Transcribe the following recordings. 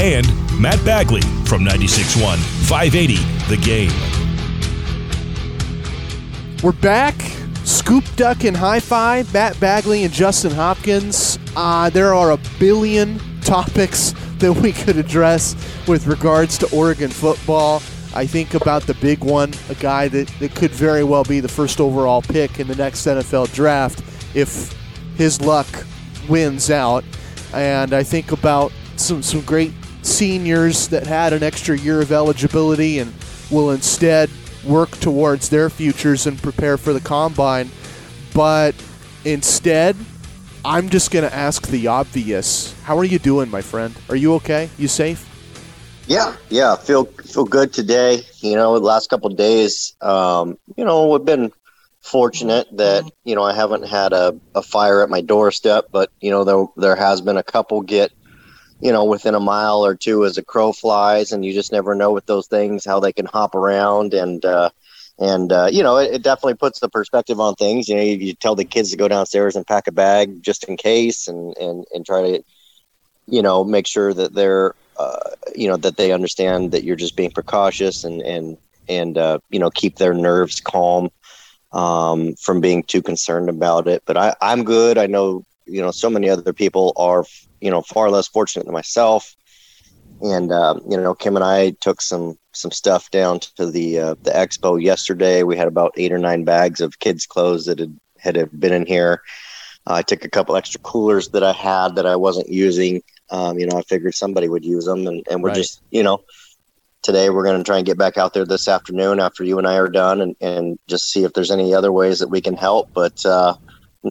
and Matt Bagley from 96.1 580 The Game. We're back. Scoop Duck and High Five, Matt Bagley and Justin Hopkins. Uh, there are a billion topics that we could address with regards to Oregon football. I think about the big one, a guy that, that could very well be the first overall pick in the next NFL draft if his luck wins out. And I think about some, some great seniors that had an extra year of eligibility and will instead work towards their futures and prepare for the combine. But instead, I'm just going to ask the obvious. How are you doing, my friend? Are you okay? You safe? Yeah, yeah, feel feel good today. You know, the last couple days, um, you know, we've been fortunate that you know I haven't had a, a fire at my doorstep, but you know there there has been a couple get you know within a mile or two as a crow flies, and you just never know with those things how they can hop around and. uh and uh, you know, it, it definitely puts the perspective on things. You know, you, you tell the kids to go downstairs and pack a bag just in case, and and and try to, you know, make sure that they're uh, you know that they understand that you're just being precautious and and and uh, you know keep their nerves calm um, from being too concerned about it. But I, I'm good. I know you know so many other people are you know far less fortunate than myself. And uh, you know, Kim and I took some some stuff down to the uh, the expo yesterday. We had about eight or nine bags of kids' clothes that had had been in here. Uh, I took a couple extra coolers that I had that I wasn't using. Um, you know, I figured somebody would use them, and, and we're Right. just, you know, today we're going to try and get back out there this afternoon after you and I are done, and, and just see if there's any other ways that we can help. But uh,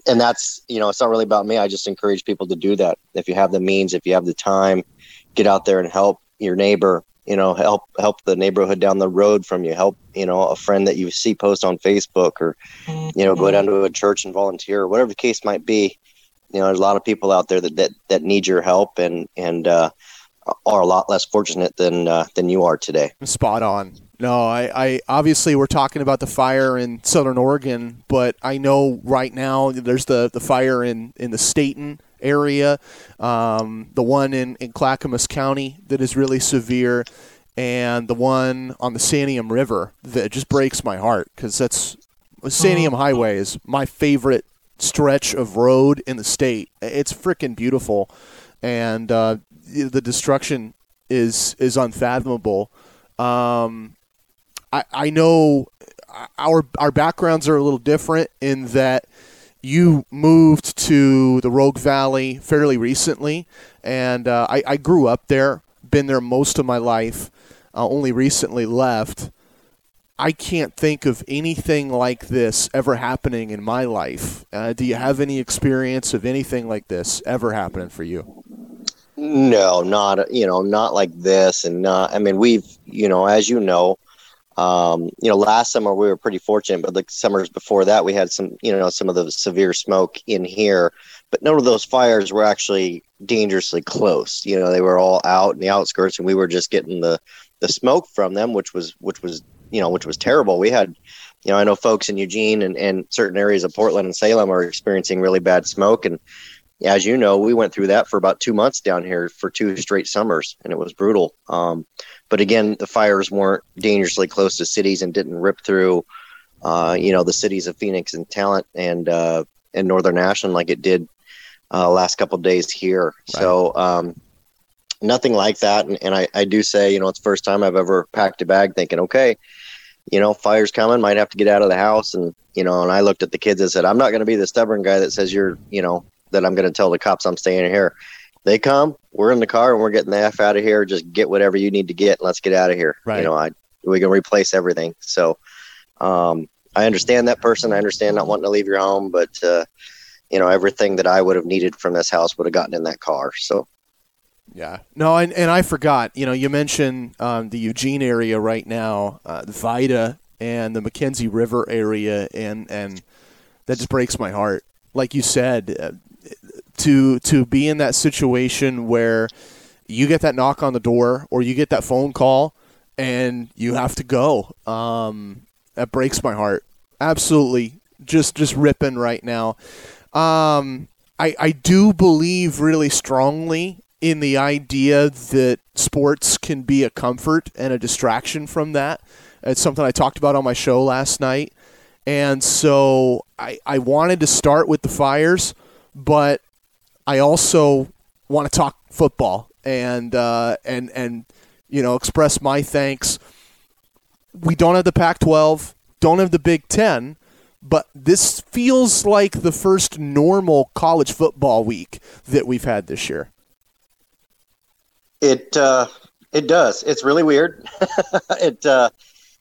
and that's, you know, it's not really about me. I just encourage people to do that. If you have the means, if you have the time, get out there and help your neighbor. You know, help help the neighborhood down the road from you. Help you know a friend that you see post on Facebook, or you know, go down to a church and volunteer, or whatever the case might be you know there's a lot of people out there that that, that need your help and and uh, are a lot less fortunate than uh, than you are today Spot on. No, I, I obviously we're talking about the fire in Southern Oregon, but I know right now there's the, the fire in, in the Stayton area, um, the one in, in Clackamas County that is really severe, and the one on the Santiam River that just breaks my heart because that's Santiam Highway is my favorite stretch of road in the state. It's freaking beautiful, and uh, the destruction is is unfathomable. Um, I, I know our our backgrounds are a little different in that you moved to the Rogue Valley fairly recently, and uh, I, I grew up there, been there most of my life, uh, only recently left. I can't think of anything like this ever happening in my life. Uh, do you have any experience of anything like this ever happening for you? no not you know not like this and not i mean we've you know as you know um, you know last summer we were pretty fortunate but the summers before that we had some you know some of the severe smoke in here but none of those fires were actually dangerously close. You know they were all out in the outskirts and we were just getting the the smoke from them which was which was you know which was terrible. We had you know i know folks in eugene and, and certain areas of portland and salem are experiencing really bad smoke and as you know we went through that for about two months down here for two straight summers and it was brutal. Um, but again the fires weren't dangerously close to cities and didn't rip through uh, you know the cities of phoenix and talent and uh, and northern ashland like it did uh, last couple of days here. So um, nothing like that. And, and I, I do say you know it's the first time i've ever packed a bag thinking okay you know fire's coming might have to get out of the house. And you know and i looked at the kids and said i'm not going to be the stubborn guy that says you're you know that i'm going to tell the cops i'm staying here they come we're in the car and we're getting the f out of here just get whatever you need to get and let's get out of here Right. you know i we can replace everything so um i understand that person i understand not wanting to leave your home but uh you know everything that i would have needed from this house would have gotten in that car so Yeah. No, and, and I forgot. You know, you mentioned um, the Eugene area right now, uh, Vida and the McKenzie River area, and and that just breaks my heart. Like you said, uh, to to be in that situation where you get that knock on the door or you get that phone call and you have to go. Um, that breaks my heart. Absolutely, just just ripping right now. Um, I I do believe really strongly in the idea that sports can be a comfort and a distraction from that. It's something I talked about on my show last night. And so I, I wanted to start with the Fires, but I also want to talk football and uh, and and you know express my thanks. We don't have the Pac-12, don't have the Big Ten, but this feels like the first normal college football week that we've had this year. It uh, it does. It's really weird. it uh,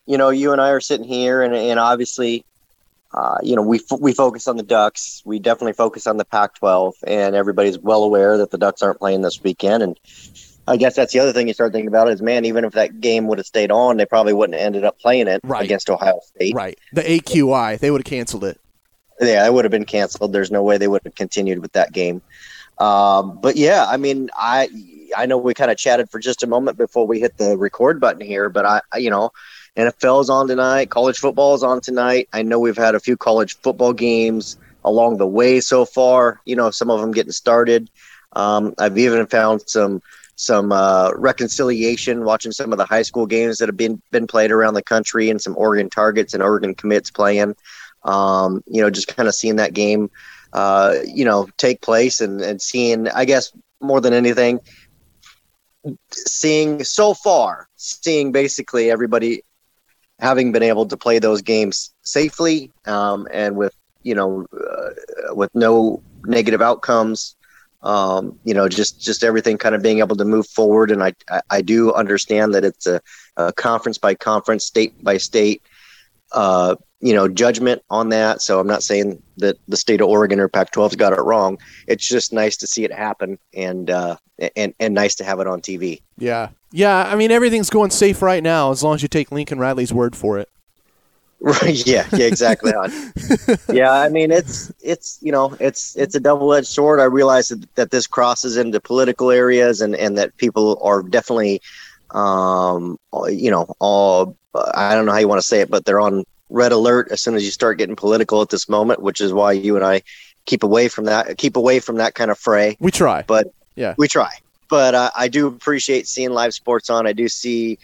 you know, you and I are sitting here, and and obviously, uh, you know, we f- we focus on the Ducks. We definitely focus on the Pac-12, and everybody's well aware that the Ducks aren't playing this weekend. And I guess that's the other thing you start thinking about is, man, even if that game would have stayed on, they probably wouldn't have ended up playing it Right. against Ohio State. Right. The AQI, they would have canceled it. Yeah, it would have been canceled. There's no way they would have continued with that game. Um, but yeah, I mean, I I know we kind of chatted for just a moment before we hit the record button here, but I, I- you know, NFL is on tonight. College football is on tonight. I know we've had a few college football games along the way so far. You know, some of them getting started. Um, I've even found some some uh, reconciliation watching some of the high school games that have been been played around the country and some Oregon targets and Oregon commits playing. Um, you know, just kind of seeing that game, uh, you know, take place and, and seeing, I guess, more than anything, seeing so far, seeing basically everybody having been able to play those games safely um, and with, you know, uh, with no negative outcomes. Um, you know, just just everything kind of being able to move forward, and I I, I do understand that it's a, a conference by conference, state by state, uh, you know, judgment on that. So I'm not saying that the state of Oregon or Pac-12's got it wrong. It's just nice to see it happen, and uh, and and nice to have it on TV. Yeah. Yeah, I mean everything's going safe right now as long as you take Lincoln Riley's word for it. Right? Yeah. Yeah. Exactly. yeah. I mean, it's it's you know it's it's a double edged sword. I realize that, that this crosses into political areas, and and that people are definitely, um, you know, all I don't know how you want to say it, but they're on red alert as soon as you start getting political at this moment, which is why you and I keep away from that, keep away from that kind of fray. We try. But Yeah. we try. But uh, I do appreciate seeing live sports on. I do see,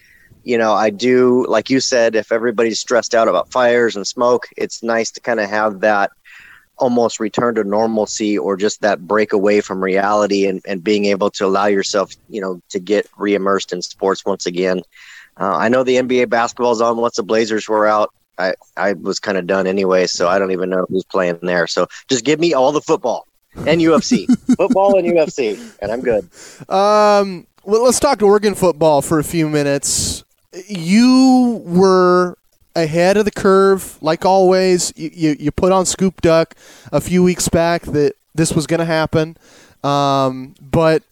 you know, I do like you said, if everybody's stressed out about fires and smoke, it's nice to kind of have that almost return to normalcy or just that break away from reality and, and being able to allow yourself, you know, to get re-immersed in sports once again. Uh, I know the NBA basketball's on once the Blazers were out. I, I was kind of done anyway, so I don't even know who's playing there. So just give me all the football and UFC, football and UFC, and I'm good. Um, well, let's talk to Oregon football for a few minutes. You were ahead of the curve, like always. You, you, you put on Scoop Duck a few weeks back that this was going to happen, um, but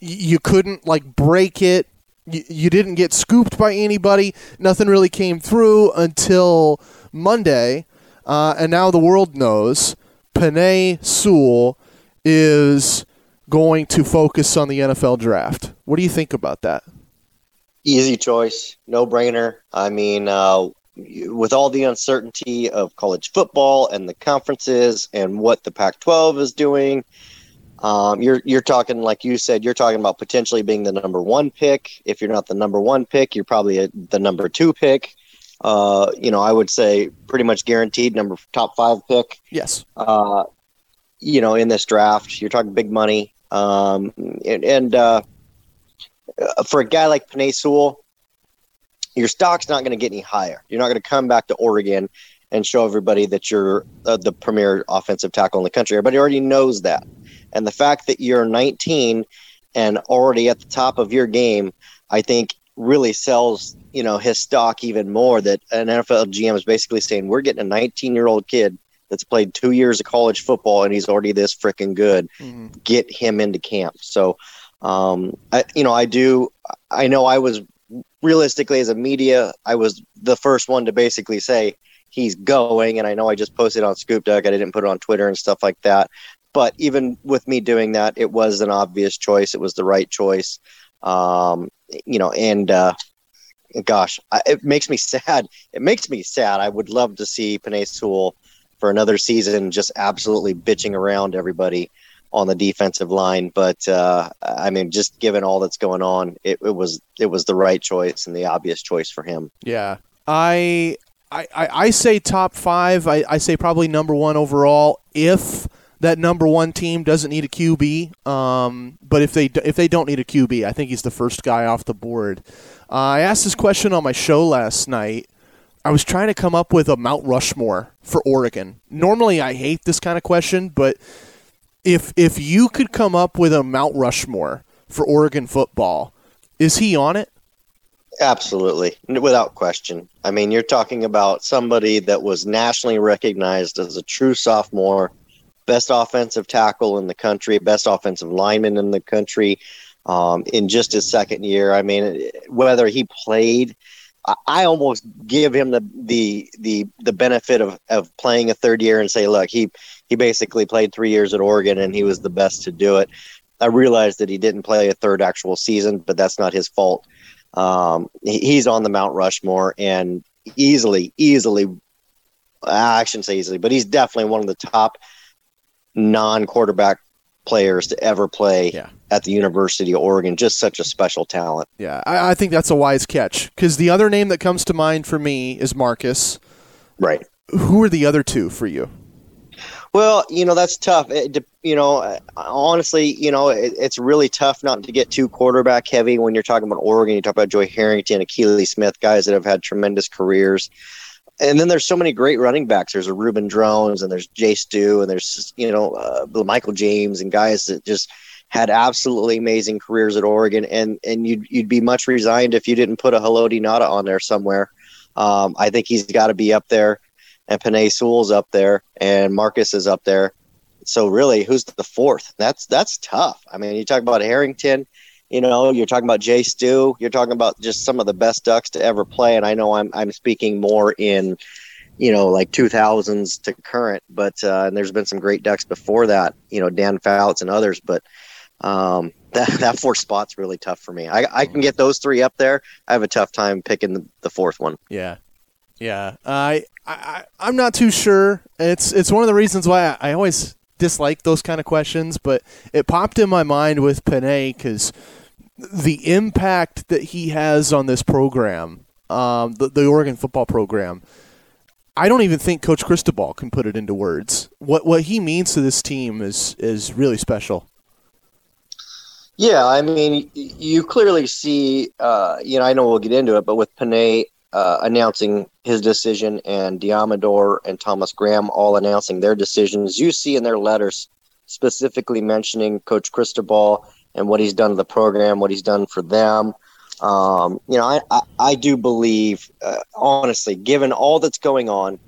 you couldn't like break it. You, you didn't get scooped by anybody. Nothing really came through until Monday, uh, and now the world knows. Penei Sewell is going to focus on the NFL draft. What do you think about that? Easy choice, no brainer. I mean, uh, with all the uncertainty of college football and the conferences and what the Pac-12 is doing, um, you're you're talking like you said, you're talking about potentially being the number one pick. If you're not the number one pick, you're probably a, the number two pick. Uh, you know, I would say pretty much guaranteed number top five pick. Yes. uh, you know, in this draft. You're talking big money. Um, and and uh, for a guy like Penei Sewell, your stock's not going to get any higher. You're not going to come back to Oregon and show everybody that you're uh, the premier offensive tackle in the country. Everybody already knows that. And the fact that you're 19 and already at the top of your game, I think really sells, you know, his stock even more that an NFL GM is basically saying, we're getting a 19 year old kid that's played two years of college football and he's already this freaking good. Get him into camp. So Um, I, you know, I do. I know I was realistically as a media, I was the first one to basically say he's going, and I know I just posted on Scoop Duck. I didn't put it on Twitter and stuff like that. But even with me doing that, it was an obvious choice. It was the right choice. Um, you know, and uh, gosh, I, it makes me sad. It makes me sad. I would love to see Penei Sewell for another season, just absolutely bitching around everybody on the defensive line. But uh, I mean, just given all that's going on, it, it, was it was the right choice and the obvious choice for him. Yeah, I I, I say top five. I, I say probably number one overall. If that number one team doesn't need a QB, um, but if they if they don't need a QB, I think he's the first guy off the board. Uh, I asked this question on my show last night. I was trying to come up with a Mount Rushmore for Oregon. Normally, I hate this kind of question, but if if you could come up with a Mount Rushmore for Oregon football, is he on it? Absolutely, without question. I mean, you're talking about somebody that was nationally recognized as a true sophomore, best offensive tackle in the country, best offensive lineman in the country, um, in just his second year. I mean, whether he played I almost give him the the the the benefit of, of playing a third year and say, look, he he basically played three years at Oregon and he was the best to do it. I realized that he didn't play a third actual season, but that's not his fault. Um, he's on the Mount Rushmore and easily, easily, I shouldn't say easily, but he's definitely one of the top non-quarterback players to ever play yeah. at the University of Oregon. Just such a special talent. Yeah, I, I think that's a wise catch because the other name that comes to mind for me is Marcus. Right. Who are the other two for you? Well, you know that's tough. It, you know, honestly, you know it, it's really tough not to get too quarterback heavy when you're talking about Oregon. You talk about Joey Harrington, Akili Smith, guys that have had tremendous careers and then there's so many great running backs. There's a Reuben Droughns and there's J-Stew and there's you know uh, Michael James and guys that just had absolutely amazing careers at Oregon. And and you'd you'd be much resigned if you didn't put a Haloti Ngata on there somewhere. Um, I think he's got to be up there, and Penei Sewell's up there, and Marcus is up there. So really, who's the fourth? That's that's tough. I mean, you talk about Harrington you know, you're talking about J-Stew. You're talking about just some of the best Ducks to ever play, and I know I'm I'm speaking more in, you know, like 2000s to current, but uh, and there's been some great Ducks before that. You know, Dan Fouts and others, but um, that that fourth spot's really tough for me. I I can get those three up there. I have a tough time picking the, the fourth one. Yeah, yeah. I I I'm not too sure. It's it's one of the reasons why I, I always dislike those kind of questions, but it popped in my mind with Penei because the impact that he has on this program, um, the, the Oregon football program, I don't even think Coach Cristobal can put it into words. What what he means to this team is is really special. Yeah, I mean, you clearly see. Uh, you know, I know we'll get into it, but with Penei uh, announcing his decision and Deommodore and Thomas Graham all announcing their decisions, you see in their letters specifically mentioning Coach Cristobal and what he's done to the program, what he's done for them. Um, you know, I, I, I do believe, uh, honestly, given all that's going on,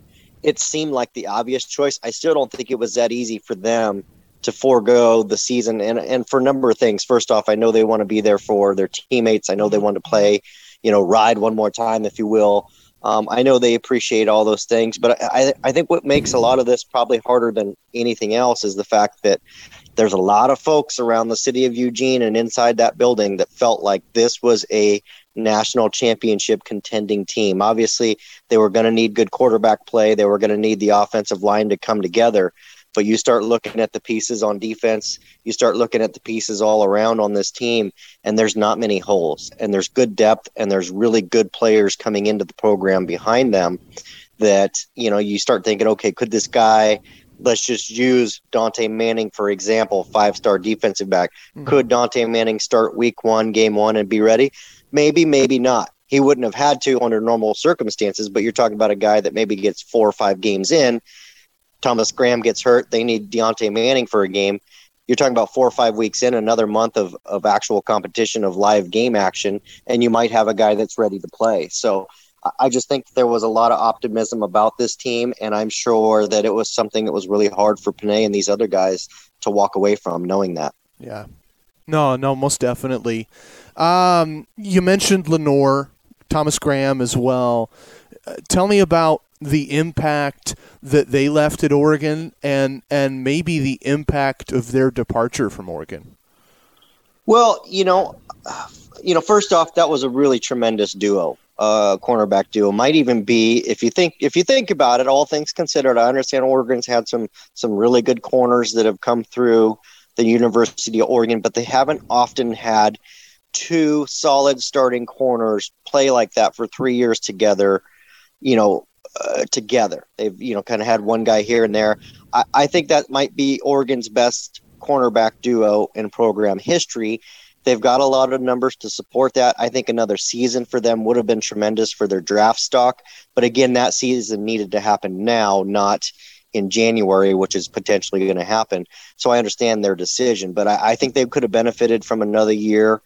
it seemed like the obvious choice. I still don't think it was that easy for them to forego the season, and and for a number of things. First off, I know they want to be there for their teammates. I know they want to play, you know, ride one more time, if you will. Um, I know they appreciate all those things, but I, I think what makes a lot of this probably harder than anything else is the fact that there's a lot of folks around the city of Eugene and inside that building that felt like this was a national championship contending team. Obviously, they were going to need good quarterback play, they were going to need the offensive line to come together. But you start looking at the pieces on defense, you start looking at the pieces all around on this team, and there's not many holes. And there's good depth, and there's really good players coming into the program behind them that, you know, you start thinking, okay, could this guy let's just use Dontae Manning for example, five star defensive back. Mm-hmm. Could Dontae Manning start week one, game one, and be ready? Maybe, maybe not. He wouldn't have had to under normal circumstances, but you're talking about a guy that maybe gets four or five games in. Thomas Graham gets hurt. They need Dontae Manning for a game. You're talking about four or five weeks in, another month of, of actual competition, of live game action, and you might have a guy that's ready to play. So I just think there was a lot of optimism about this team, and I'm sure that it was something that was really hard for Penei and these other guys to walk away from, knowing that. Yeah, No, no, most definitely. Um, you mentioned Lenoir, Thomas Graham as well. Uh, tell me about the impact that they left at Oregon and and maybe the impact of their departure from Oregon. Well, you know, you know, first off, that was a really tremendous duo, uh, cornerback duo. Might even be if you think if you think about it, all things considered. I understand Oregon's had some some really good corners that have come through the University of Oregon, but they haven't often had two solid starting corners play like that for three years together. You know, uh, together. They've you know kind of had one guy here and there. I, I think that might be Oregon's best cornerback duo in program history. They've got a lot of numbers to support that. I think another season for them would have been tremendous for their draft stock. But again, that season needed to happen now, not in January, which is potentially going to happen. So I understand their decision, but I, I, think they could have benefited from another year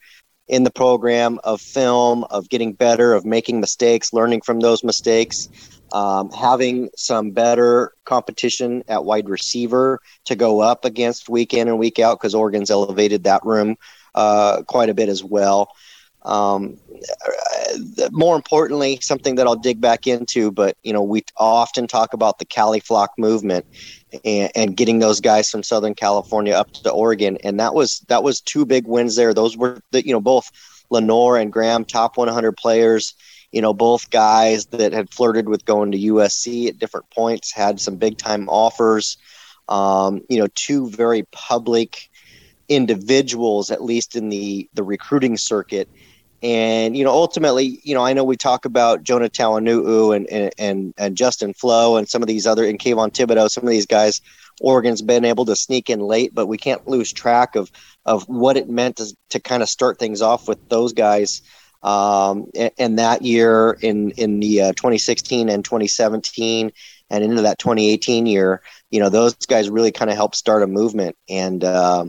in the program of film, of getting better, of making mistakes, learning from those mistakes um, having some better competition at wide receiver to go up against week in and week out because Oregon's elevated that room uh, quite a bit as well. Um, more importantly, something that I'll dig back into, but you know, we often talk about the Cali Flock movement and, and, getting those guys from Southern California up to Oregon, and that was that was two big wins there. Those were the, you know both Lenoir and Graham, top 100 players you know, both guys that had flirted with going to USC at different points had some big time offers. Um, you know, two very public individuals, at least in the the recruiting circuit. And you know, ultimately, you know, I know we talk about Jonah Tauanu'u and, and and Justin Flowe and some of these other and Kayvon Thibodeaux, some of these guys. Oregon's been able to sneak in late, but we can't lose track of of what it meant to to kind of start things off with those guys um, and, that year in in the uh, 2016 and 2017 and into that 2018 year, you know, those guys really kind of helped start a movement. And uh,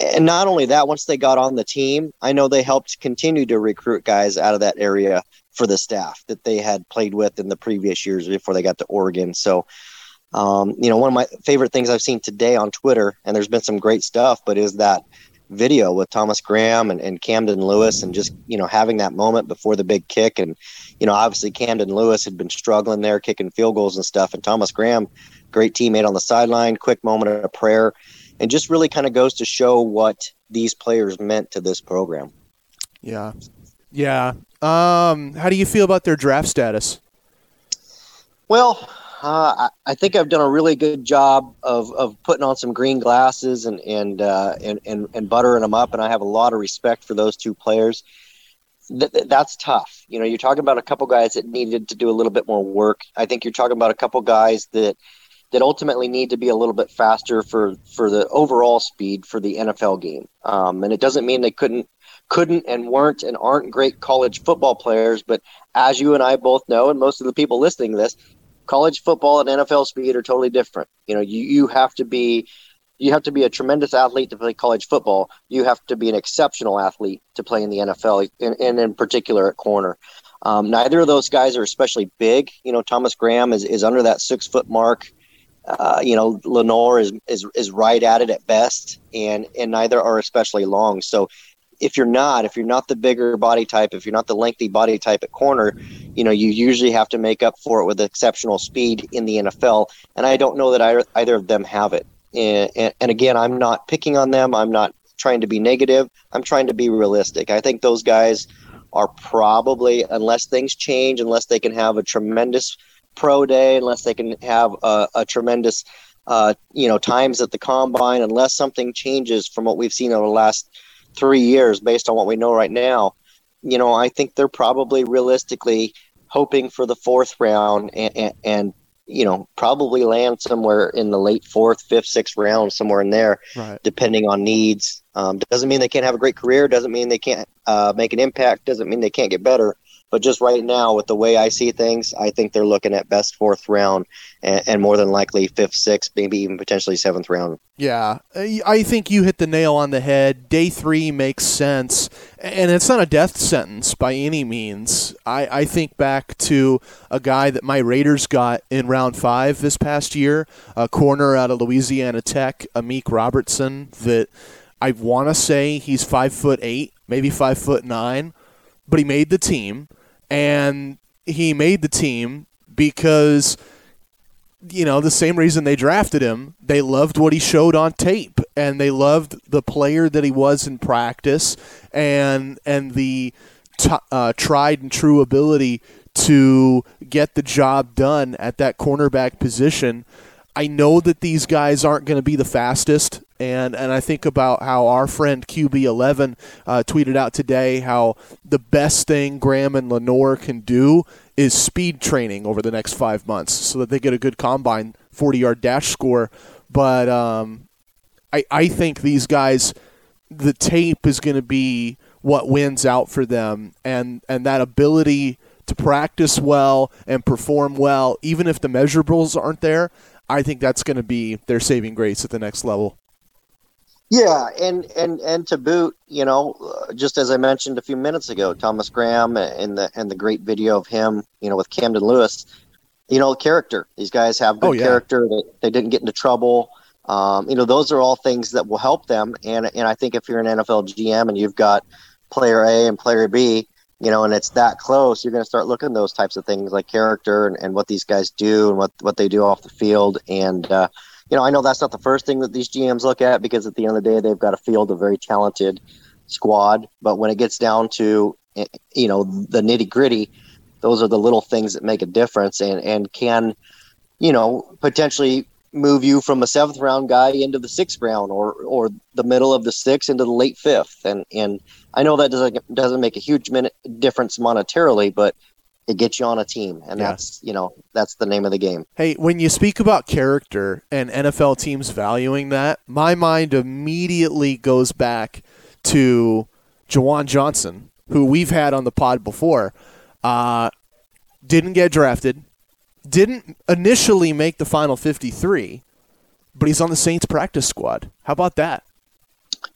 and not only that, once they got on the team, I know they helped continue to recruit guys out of that area for the staff that they had played with in the previous years before they got to Oregon. So. Um, you know, one of my favorite things I've seen today on Twitter, and there's been some great stuff, but is that video with Thomas Graham and, and Camden Lewis and just, you know, having that moment before the big kick. And, you know, obviously Camden Lewis had been struggling there, kicking field goals and stuff. And Thomas Graham, great teammate on the sideline, quick moment of prayer, and just really kind of goes to show what these players meant to this program. Yeah. Yeah. Um, how do you feel about their draft status? Well, uh, I, I, think I've done a really good job of, of putting on some green glasses and and, uh, and and and buttering them up, and I have a lot of respect for those two players. Th- that's tough. You know, you're talking about a couple guys that needed to do a little bit more work. I think you're talking about a couple guys that that ultimately need to be a little bit faster for for the overall speed for the NFL game. Um, and it doesn't mean they couldn't couldn't and weren't and aren't great college football players, but as you and I both know, and most of the people listening to this, college football and NFL speed are totally different. You know, you, you have to be you have to be a tremendous athlete to play college football. You have to be an exceptional athlete to play in the NFL, and, and in particular at corner. Um, neither of those guys are especially big. You know, Thomas Graham is, is under that six foot mark. Uh, you know, Lenoir is, is is right at it at best, and and neither are especially long. So if you're not, if you're not the bigger body type, if you're not the lengthy body type at corner, you know, you usually have to make up for it with exceptional speed in the NFL. And I don't know that either, either of them have it. And, and, and again, I'm not picking on them. I'm not trying to be negative. I'm trying to be realistic. I think those guys are probably, unless things change, unless they can have a tremendous pro day, unless they can have a, a tremendous, uh, you know, times at the combine, unless something changes from what we've seen over the last – three years based on what we know right now, you know, I think they're probably realistically hoping for the fourth round and, and, and you know, probably land somewhere in the late fourth, fifth, sixth round, somewhere in there, right. depending on needs. Um, doesn't mean they can't have a great career. Doesn't mean they can't uh, make an impact. Doesn't mean they can't get better. But just right now, with the way I see things, I think they're looking at best fourth round and, and more than likely fifth, sixth, maybe even potentially seventh round. Yeah, I think you hit the nail on the head. Day three makes sense, and it's not a death sentence by any means. I, I think back to a guy that my Raiders got in round five this past year, a corner out of Louisiana Tech, Amik Robertson, that I want to say he's five foot eight, maybe five foot nine, but he made the team, and he made the team because you know the same reason they drafted him. They loved what he showed on tape, and they loved the player that he was in practice, and and the t- uh, tried and true ability to get the job done at that cornerback position. I know that these guys aren't going to be the fastest, and and I think about how our friend QB11 uh, tweeted out today how the best thing Graham and Lenoir can do is speed training over the next five months so that they get a good combine 40 yard dash score. But um, I I think these guys, the tape is going to be what wins out for them, and and that ability to practice well and perform well, even if the measurables aren't there. I think that's going to be their saving grace at the next level. Yeah, and and and to boot, you know, uh, just as I mentioned a few minutes ago, Thomas Graham and the and the great video of him, you know, with Camden Lewis, you know, character. These guys have good Oh, yeah. character. They, they didn't get into trouble. Um, you know, those are all things that will help them. And and I think if you're an NFL GM and you've got player A and player B, you know, and it's that close, you're going to start looking at those types of things like character and, and what these guys do and what what they do off the field. And uh, you know, I know that's not the first thing that these GMs look at because at the end of the day, they've got a field of very talented squad. But when it gets down to eh, you know the nitty gritty, those are the little things that make a difference and and can you know potentially move you from a seventh round guy into the sixth round or or the middle of the sixth into the late fifth. And and I know that doesn't doesn't make a huge minute difference monetarily, but it gets you on a team, and Yeah. that's you know that's the name of the game. Hey, when you speak about character and NFL teams valuing that, my mind immediately goes back to Juwan Johnson, who we've had on the pod before. Uh, didn't get drafted, didn't initially make the final 53, but he's on the Saints practice squad. How about that?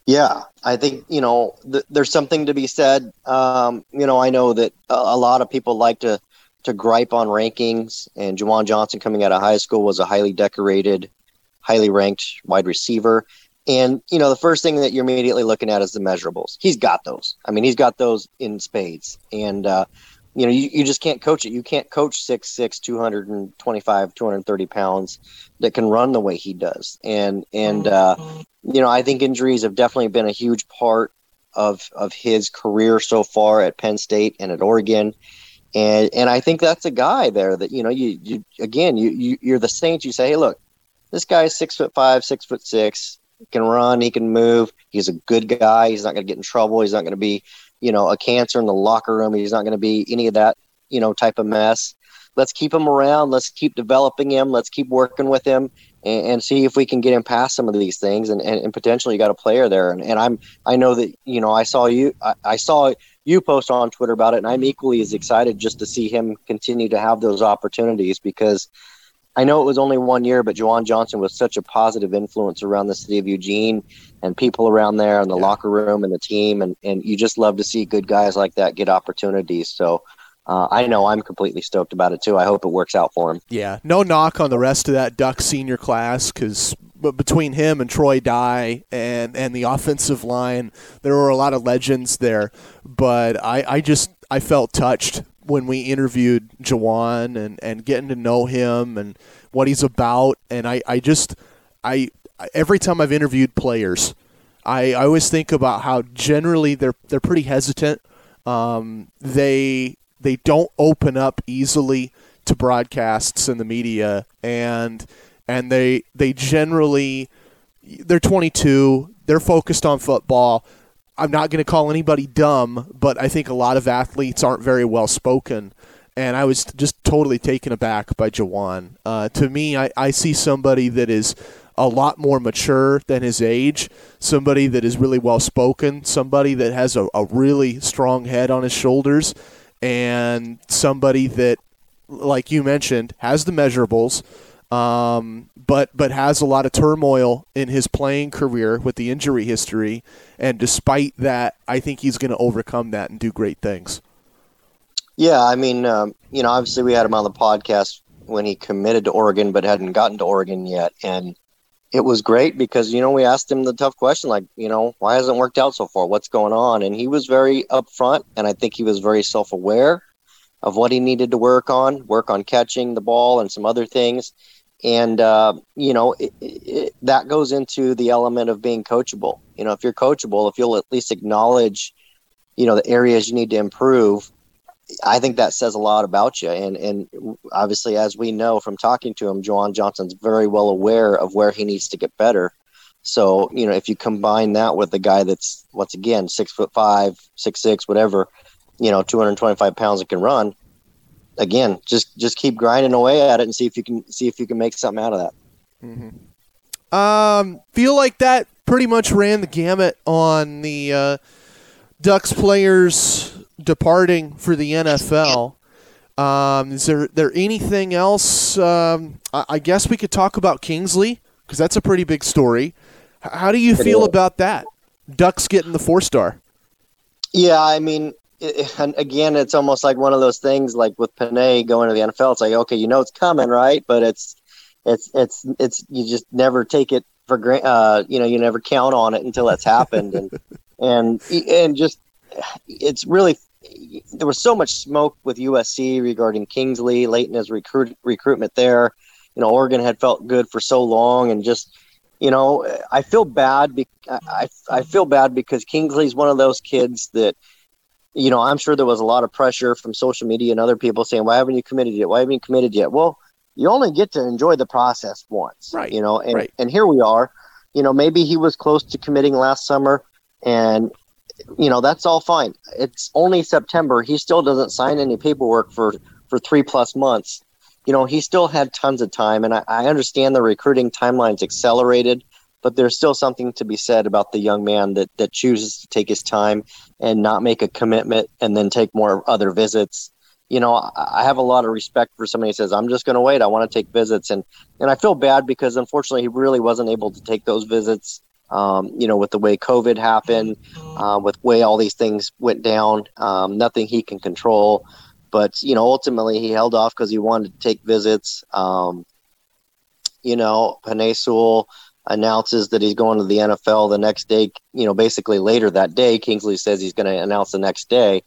Yeah, I think you know th- there's something to be said. Um, you know, I know that a, a lot of people like to to gripe on rankings, and Juwan Johnson coming out of high school was a highly decorated, highly ranked wide receiver. And you know, the first thing that you're immediately looking at is the measurables. He's got those. I mean, he's got those in spades. And uh, you know, you, you just can't coach it. You can't coach 6'6", 225, 230 pounds that can run the way he does. And and uh, you know, I think injuries have definitely been a huge part of of his career so far at Penn State and at Oregon. And and I think that's a guy there that you know you you again you, you you're the Saints. You say, hey, look, this guy's six foot five, six foot six, can run, he can move. He's a good guy. He's not going to get in trouble. He's not going to be you know a cancer in the locker room. He's not going to be any of that you know type of mess. Let's keep him around. Let's keep developing him. Let's keep working with him and, and see if we can get him past some of these things and, and, and potentially you got a player there and, and i'm i know that you know i saw you I, I saw you post on twitter about it and i'm equally as excited just to see him continue to have those opportunities because i know it was only one year but Juwan johnson was such a positive influence around the city of eugene and people around there and the Yeah. locker room and the team and, and you just love to see good guys like that get opportunities so uh, I know I'm completely stoked about it too. I hope it works out for him. Yeah, no knock on the rest of that Duck senior class because between him and Troy Dye and and the offensive line, there were a lot of legends there. But I, I just I felt touched when we interviewed Juwan and and getting to know him and what he's about. And I I just I every time I've interviewed players, I, I always think about how generally they're they're pretty hesitant. Um, they they don't open up easily to broadcasts and the media, and and they they generally they're 22. They're focused on football. I'm not going to call anybody dumb, but I think a lot of athletes aren't very well spoken. And I was just totally taken aback by Juwan. Uh, to me, I, I see somebody that is a lot more mature than his age, somebody that is really well spoken, somebody that has a, a really strong head on his shoulders, and somebody that, like you mentioned, has the measurables, um, but but has a lot of turmoil in his playing career with the injury history. And despite that, I think he's going to overcome that and do great things. Yeah, I mean, um, you know, obviously we had him on the podcast when he committed to Oregon, but hadn't gotten to Oregon yet, and it was great because you know we asked him the tough question like you know why hasn't it worked out so far what's going on and he was very upfront and i think he was very self-aware of what he needed to work on work on catching the ball and some other things and uh, you know it, it, that goes into the element of being coachable. You know if you're coachable if you'll at least acknowledge you know the areas you need to improve i think that says a lot about you. And and obviously as we know from talking to him Juwan Johnson's very well aware of where he needs to get better. So you know if you combine that with a guy that's once again six foot five six six whatever you know 225 pounds that can run again just just keep grinding away at it and see if you can see if you can make something out of that Um, feel like that pretty much ran the gamut on the uh, Ducks players departing for the NFL. Um, is there there anything else? Um, I, I guess we could talk about Kingsley because that's a pretty big story. H- how do you feel about that? Ducks getting the four star. Yeah, I mean, it, and again, it's almost like one of those things, like with Penei going to the NFL. It's like, okay, you know, it's coming, right? But it's, it's, it's, it's. You just never take it for granted. Uh, you know, you never count on it until it's happened, and and and just, it's really. There was so much smoke with USC regarding Kingsley late in his recruit recruitment there. You know, Oregon had felt good for so long, and just you know, I feel bad. Be- I I feel bad because Kingsley's one of those kids that, you know, I'm sure there was a lot of pressure from social media and other people saying, "Why haven't you committed yet? Why haven't you committed yet?" Well, you only get to enjoy the process once, Right, You know, and right. and here we are. You know, maybe he was close to committing last summer, and you know that's all fine. It's only September. He still doesn't sign any paperwork for for three plus months you know, he still had tons of time. And I, I understand the recruiting timeline's accelerated, but there's still something to be said about the young man that, that chooses to take his time and not make a commitment and then take more other visits. You know, I, have a lot of respect for somebody who says, I'm just going to wait. I want to take visits. And, and I feel bad because unfortunately he really wasn't able to take those visits. Um, you know, with the way COVID happened, uh, with way all these things went down, um, nothing he can control but you know ultimately he held off because he wanted to take visits um, you know Penei Sewell announces that he's going to the NFL the next day you know basically later that day Kingsley says he's going to announce the next day.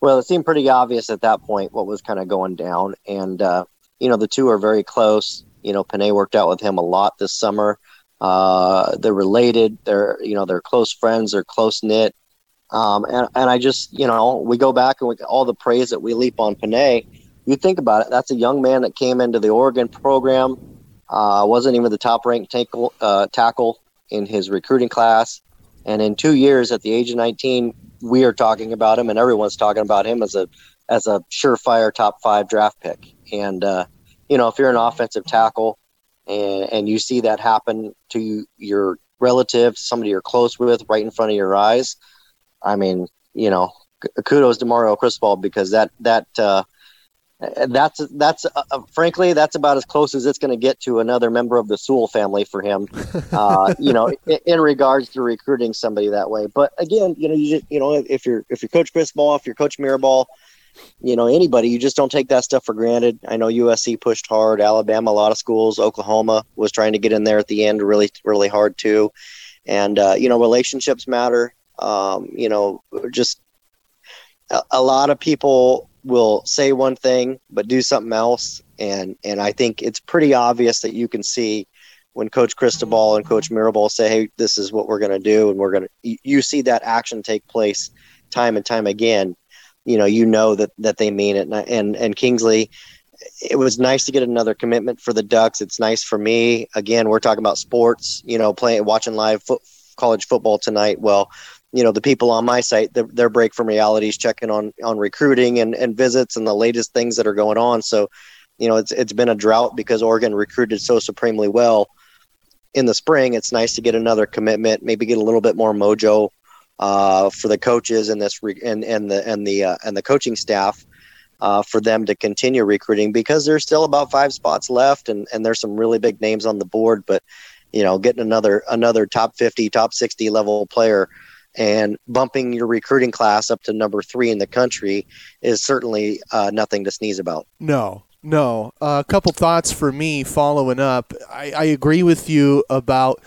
Well it seemed pretty obvious at that point what was kind of going down and uh, you know the two are very close. You know Penei worked out with him a lot this summer. Uh, they're related. They're you know they're close friends. They're close knit. Um, and, and I just, you know, we go back and we, all the praise that we leap on Penei. You think about it, that's a young man that came into the Oregon program, uh, wasn't even the top ranked tackle, uh, tackle in his recruiting class. And in two years, at the age of 19, we are talking about him, and everyone's talking about him as a as a surefire top five draft pick. And uh, you know, if you're an offensive tackle, and and you see that happen to your relative, somebody you're close with, right in front of your eyes, I mean, you know, kudos to Mario Cristobal because that that uh, that's that's uh, frankly that's about as close as it's going to get to another member of the Sewell family for him. Uh, you know, in, in, regards to recruiting somebody that way. But again, you know, you just, you know, if you're if you're Coach Cristobal, if you're Coach Mirabal, you know, anybody, you just don't take that stuff for granted. I know USC pushed hard, Alabama, a lot of schools, Oklahoma was trying to get in there at the end, really, really hard too. And uh, you know, relationships matter um, you know, just a, a, lot of people will say one thing but do something else, and and I think it's pretty obvious that you can see when Coach Cristobal and Coach Mirabal say, "Hey, this is what we're going to do," and we're going to, you see that action take place time and time again. You know, you know that that they mean it, and and, and Kingsley. It was nice to get another commitment for the Ducks. It's nice for me. Again, we're talking about sports. You know, playing, watching live fo- college football tonight. Well, you know the people on my site their, break from reality is checking on on recruiting and, and visits and the latest things that are going on. So you know it's it's been a drought because Oregon recruited so supremely well in the spring. It's nice to get another commitment maybe get a little bit more mojo uh, for the coaches and this re- and and the and the uh, and the coaching staff uh, for them to continue recruiting because there's still about five spots left and and there's some really big names on the board but you know getting another another top 50 top 60 level player and bumping your recruiting class up to number three in the country is certainly uh, nothing to sneeze about. No, No. Uh, a couple thoughts for me following up. I, I agree with you about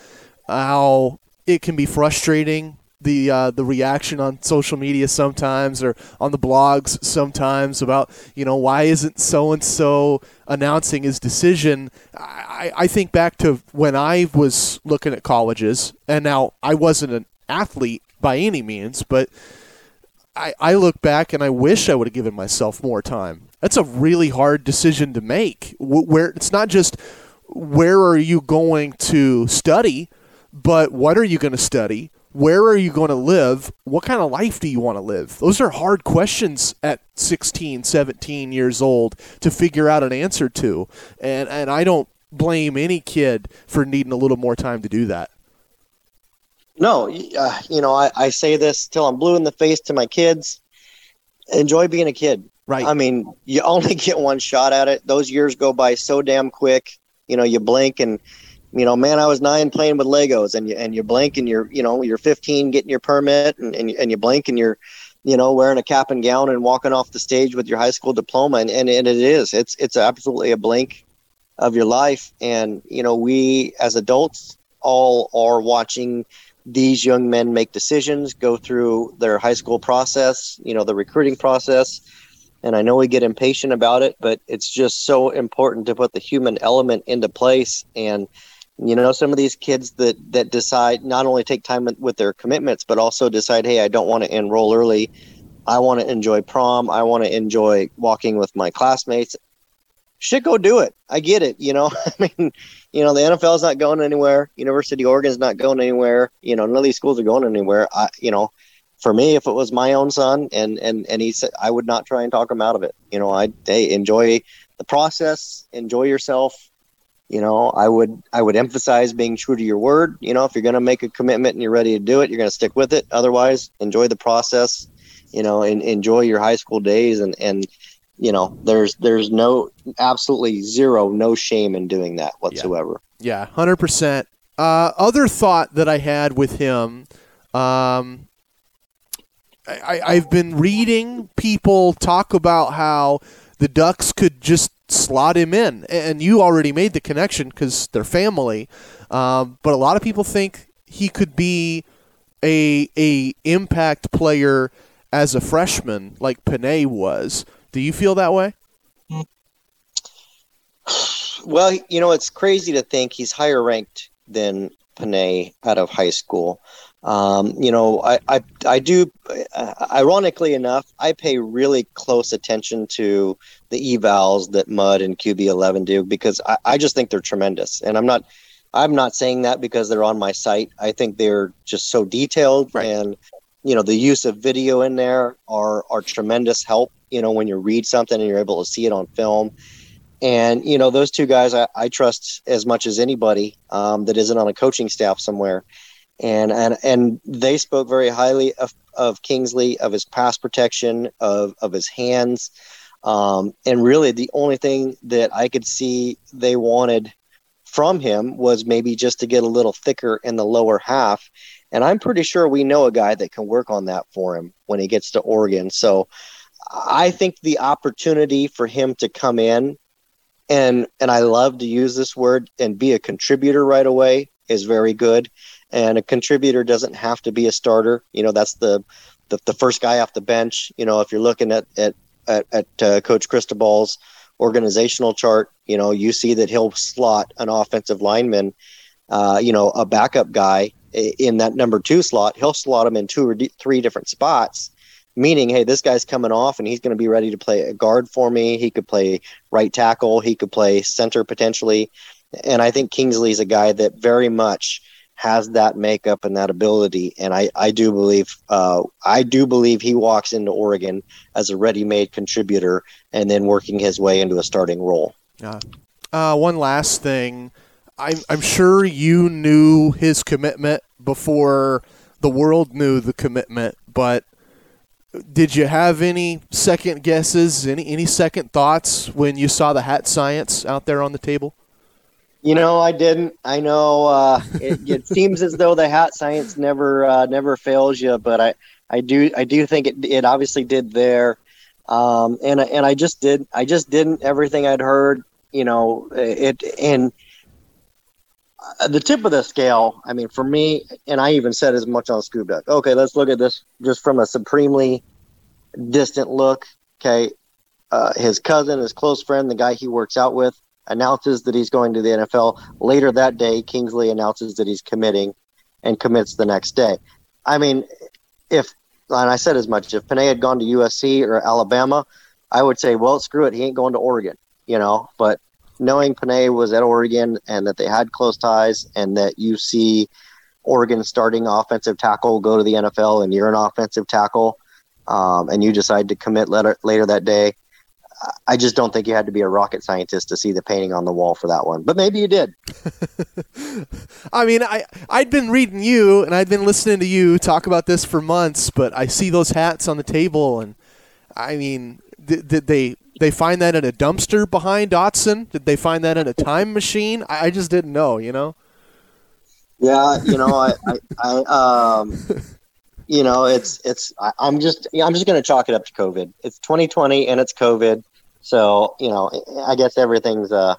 how it can be frustrating the uh, the reaction on social media sometimes or on the blogs sometimes about you know why isn't so and so announcing his decision. I, I think back to when I was looking at colleges, and now I wasn't an athlete by any means, but I, I look back and I wish I would have given myself more time. That's a really hard decision to make. Where it's not just where are you going to study, but what are you going to study? Where are you going to live? What kind of life do you want to live? Those are hard questions at 16, 17 years old to figure out an answer to. And and I don't blame any kid for needing a little more time to do that. No, uh, you know, I, I say this till I'm blue in the face to my kids. Enjoy being a kid. Right. I mean, you only get one shot at it. Those years go by so damn quick. You know, you blink and, you know, man, I was nine playing with Legos, and you and you blink and you're, you know, you're 15 getting your permit, and and, and you blink and you're, you know, wearing a cap and gown and walking off the stage with your high school diploma, and and, and it is, it's it's absolutely a blink of your life, and you know, we as adults all are watching these young men make decisions, go through their high school process, you know, the recruiting process. And I know we get impatient about it, but it's just so important to put the human element into place. And, you know, some of these kids that, that decide not only take time with their commitments, but also decide, hey, I don't want to enroll early. I want to enjoy prom. I want to enjoy walking with my classmates. Should go do it. I get it. You know, I mean, you know, the NFL is not going anywhere. University of Oregon is not going anywhere. You know, none of these schools are going anywhere. I, you know, for me, if it was my own son and and and he said, I would not try and talk him out of it. You know, I hey, enjoy the process, enjoy yourself. You know, I would I would emphasize being true to your word. You know, if you're going to make a commitment and you're ready to do it, you're going to stick with it. Otherwise, enjoy the process. You know, and enjoy your high school days and and you know there's there's no absolutely zero no shame in doing that whatsoever. Yeah, yeah 100% uh, other thought that i had with him um, I, i've been reading people talk about how the ducks could just slot him in and you already made the connection because they're family. Um, but a lot of people think he could be a a impact player as a freshman like Penei was do you feel that way? Well, you know, it's crazy to think he's higher ranked than Penei out of high school. Um, you know, I, I, I do, uh, ironically enough, I pay really close attention to the evals that Mud and QB11 do because I, I just think they're tremendous. And I'm not, I'm not saying that because they're on my site. I think they're just so detailed right. and, you know, the use of video in there are, are tremendous help you know, when you read something and you're able to see it on film. And, you know, those two guys I, I trust as much as anybody um, that isn't on a coaching staff somewhere. And, and, and they spoke very highly of, of Kingsley, of his pass protection, of, of his hands. Um, and really, the only thing that I could see they wanted from him was maybe just to get a little thicker in the lower half. And I'm pretty sure we know a guy that can work on that for him when he gets to Oregon. So I think the opportunity for him to come in and and I love to use this word and be a contributor right away is very good. And a contributor doesn't have to be a starter. You know, that's the the, the first guy off the bench. You know, if you're looking at at at, at uh, Coach Cristobal's organizational chart, you know, you see that he'll slot an offensive lineman, uh, you know, a backup guy in that number two slot. He'll slot him in two or three different spots meaning, hey, this guy's coming off and he's going to be ready to play a guard for me. He could play right tackle, he could play center potentially. And I think Kingsley's a guy that very much has that makeup and that ability. And I, I do believe uh, I do believe he walks into Oregon as a ready-made contributor and then working his way into a starting role. Yeah. Uh, one last thing, I'm I'm sure you knew his commitment before the world knew the commitment, but did you have any second guesses, any any second thoughts when you saw the hat science out there on the table? You know, I didn't. I know uh, it, it, seems as though the hat science never uh, never fails you, but I, I do I do think it it obviously did there. Um, and and I just did I just didn't everything I'd heard. You know it and the tip of the scale. I mean, for me, and I even said as much on Scoop Duck. Okay, let's look at this just from a supremely distant look. Okay, uh, his cousin, his close friend, the guy he works out with, announces that he's going to the NFL. Later that day, Kingsley announces that he's committing and commits the next day. I mean, if, and I said as much, if Penei had gone to USC or Alabama, I would say, well, screw it, he ain't going to Oregon, you know, but knowing Penei was at Oregon and that they had close ties and that you see Oregon starting offensive tackle go to the NFL and you're an offensive tackle um, and you decide to commit later, later that day, I just don't think you had to be a rocket scientist to see the painting on the wall for that one. But maybe you did. I mean, I I'd been reading you and I'd been listening to you talk about this for months, but I see those hats on the table, and I mean, did, did they they find that in a dumpster behind Autzen? Did they find that in a time machine? I, I just didn't know. You know. Yeah, you know, I, I, I um. you know, it's it's. I, am just I'm just going to chalk it up to COVID. It's 2020 and it's COVID, so you know, I guess everything's uh,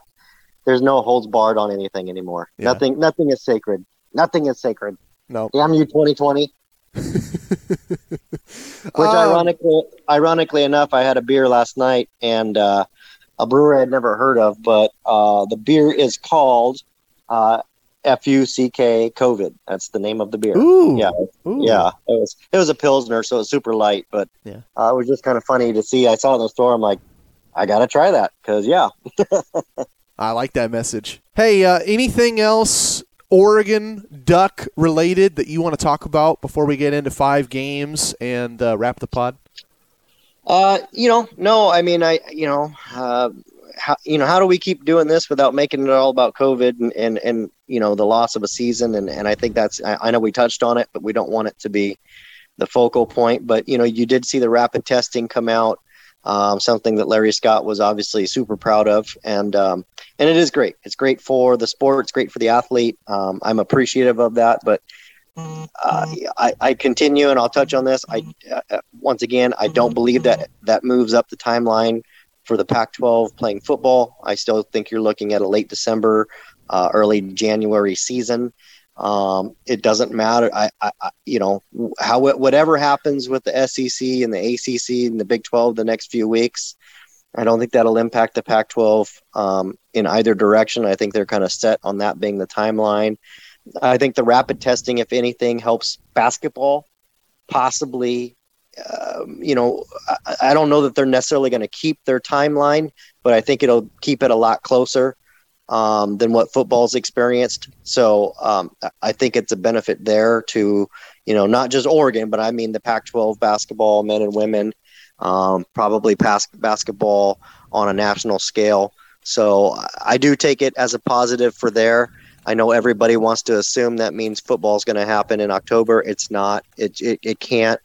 there's no holds barred on anything anymore. Yeah. Nothing nothing is sacred. Nothing is sacred. No. Damn you, 2020. Which um, ironically, ironically enough, I had a beer last night and uh, a brewer I had never heard of, but uh, the beer is called uh, F U C K COVID. That's the name of the beer. Ooh. Yeah, Ooh. yeah. It was it was a pilsner, so it was super light, but yeah, uh, it was just kind of funny to see. I saw it in the store. I'm like, I gotta try that because yeah. I like that message. Hey, uh, anything else Oregon Duck related that you want to talk about before we get into five games and uh, wrap the pod? Uh, you know, no. I mean, I you know, uh, how you know how do we keep doing this without making it all about COVID and and, and you know the loss of a season and and I think that's I, I know we touched on it, but we don't want it to be the focal point. But you know, you did see the rapid testing come out, um, something that Larry Scott was obviously super proud of, and um, and it is great. It's great for the sport. It's great for the athlete. Um, I'm appreciative of that, but. Uh, I, I, continue, and I'll touch on this. I uh, once again, I don't believe that that moves up the timeline for the Pac 12 playing football. I still think you're looking at a late December, uh, early January season. Um, it doesn't matter. I, I, you know, how whatever happens with the SEC and the ACC and the Big 12 the next few weeks, I don't think that'll impact the Pac 12 um, in either direction. I think they're kind of set on that being the timeline. I think the rapid testing, if anything, helps basketball possibly um, you know, I, I, don't know that they're necessarily going to keep their timeline, but I think it'll keep it a lot closer um, than what football's experienced. So um, I think it's a benefit there to, you know, not just Oregon, but I mean the Pac-12 basketball men and women, um, probably pas- basketball on a national scale. So I do take it as a positive for there. I know everybody wants to assume that means football's going to happen in October. It's not. It, it, it can't.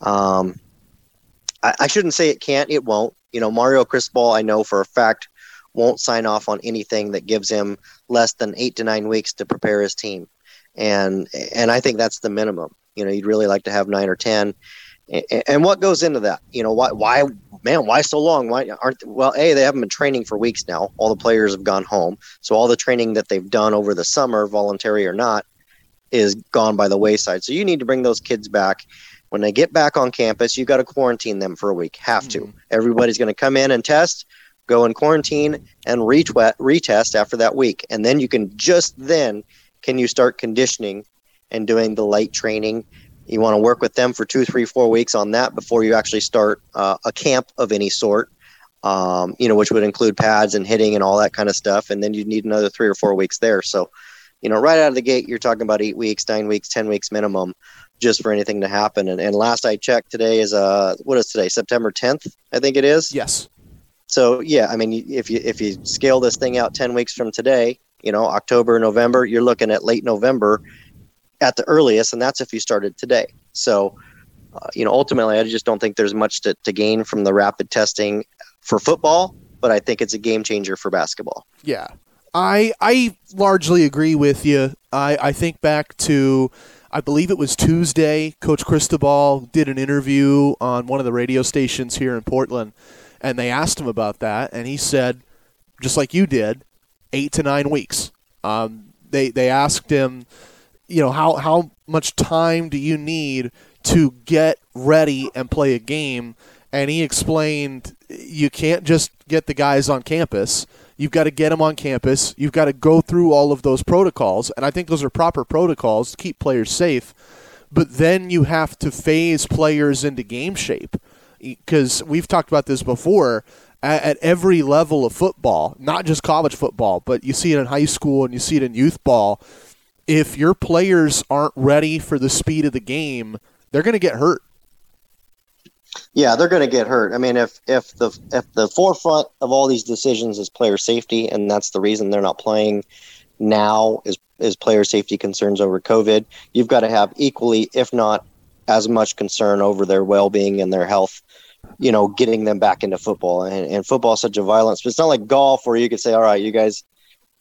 Um, I, I shouldn't say it can't. It won't. You know, Mario Cristobal, I know for a fact, won't sign off on anything that gives him less than eight to nine weeks to prepare his team, and and I think that's the minimum. You know, you'd really like to have nine or ten. And what goes into that? You know, why, why, man, why so long? Why aren't well? A, they haven't been training for weeks now. All the players have gone home, so all the training that they've done over the summer, voluntary or not, is gone by the wayside. So you need to bring those kids back when they get back on campus, you've got to quarantine them for a week. Have to. Mm-hmm. Everybody's going to come in and test, go in quarantine, and retest after that week, and then you can just then can you start conditioning and doing the light training. You want to work with them for two, three, four weeks on that before you actually start uh, a camp of any sort. Um, you know, which would include pads and hitting and all that kind of stuff, and then you need another three or four weeks there. So, you know, right out of the gate, you're talking about eight weeks, nine weeks, ten weeks minimum just for anything to happen. And, and last I checked, today is uh what is today? September 10th, I think it is. Yes. So yeah, I mean, if you if you scale this thing out 10 weeks from today, you know, October, November, you're looking at late November at the earliest, and that's if you started today. So, uh, you know, ultimately, I just don't think there's much to, to gain from the rapid testing for football, but I think it's a game changer for basketball. Yeah, I I largely agree with you. I I think back to I believe it was Tuesday. Coach Cristobal did an interview on one of the radio stations here in Portland, and they asked him about that, and he said, just like you did, eight to nine weeks. Um, they they asked him, you know, how how much time do you need to get ready and play a game? And he explained, you can't just get the guys on campus. You've got to get them on campus. You've got to go through all of those protocols, and I think those are proper protocols to keep players safe. But then you have to phase players into game shape because we've talked about this before at, at, every level of football, not just college football, but you see it in high school and you see it in youth ball. If your players aren't ready for the speed of the game, they're going to get hurt. Yeah, they're going to get hurt. I mean, if if the if the forefront of all these decisions is player safety, and that's the reason they're not playing now is is player safety concerns over COVID, you've got to have equally, if not as much concern over their well being and their health. You know, getting them back into football, and, and football is such a violence. But it's not like golf where you could say, "All right, you guys,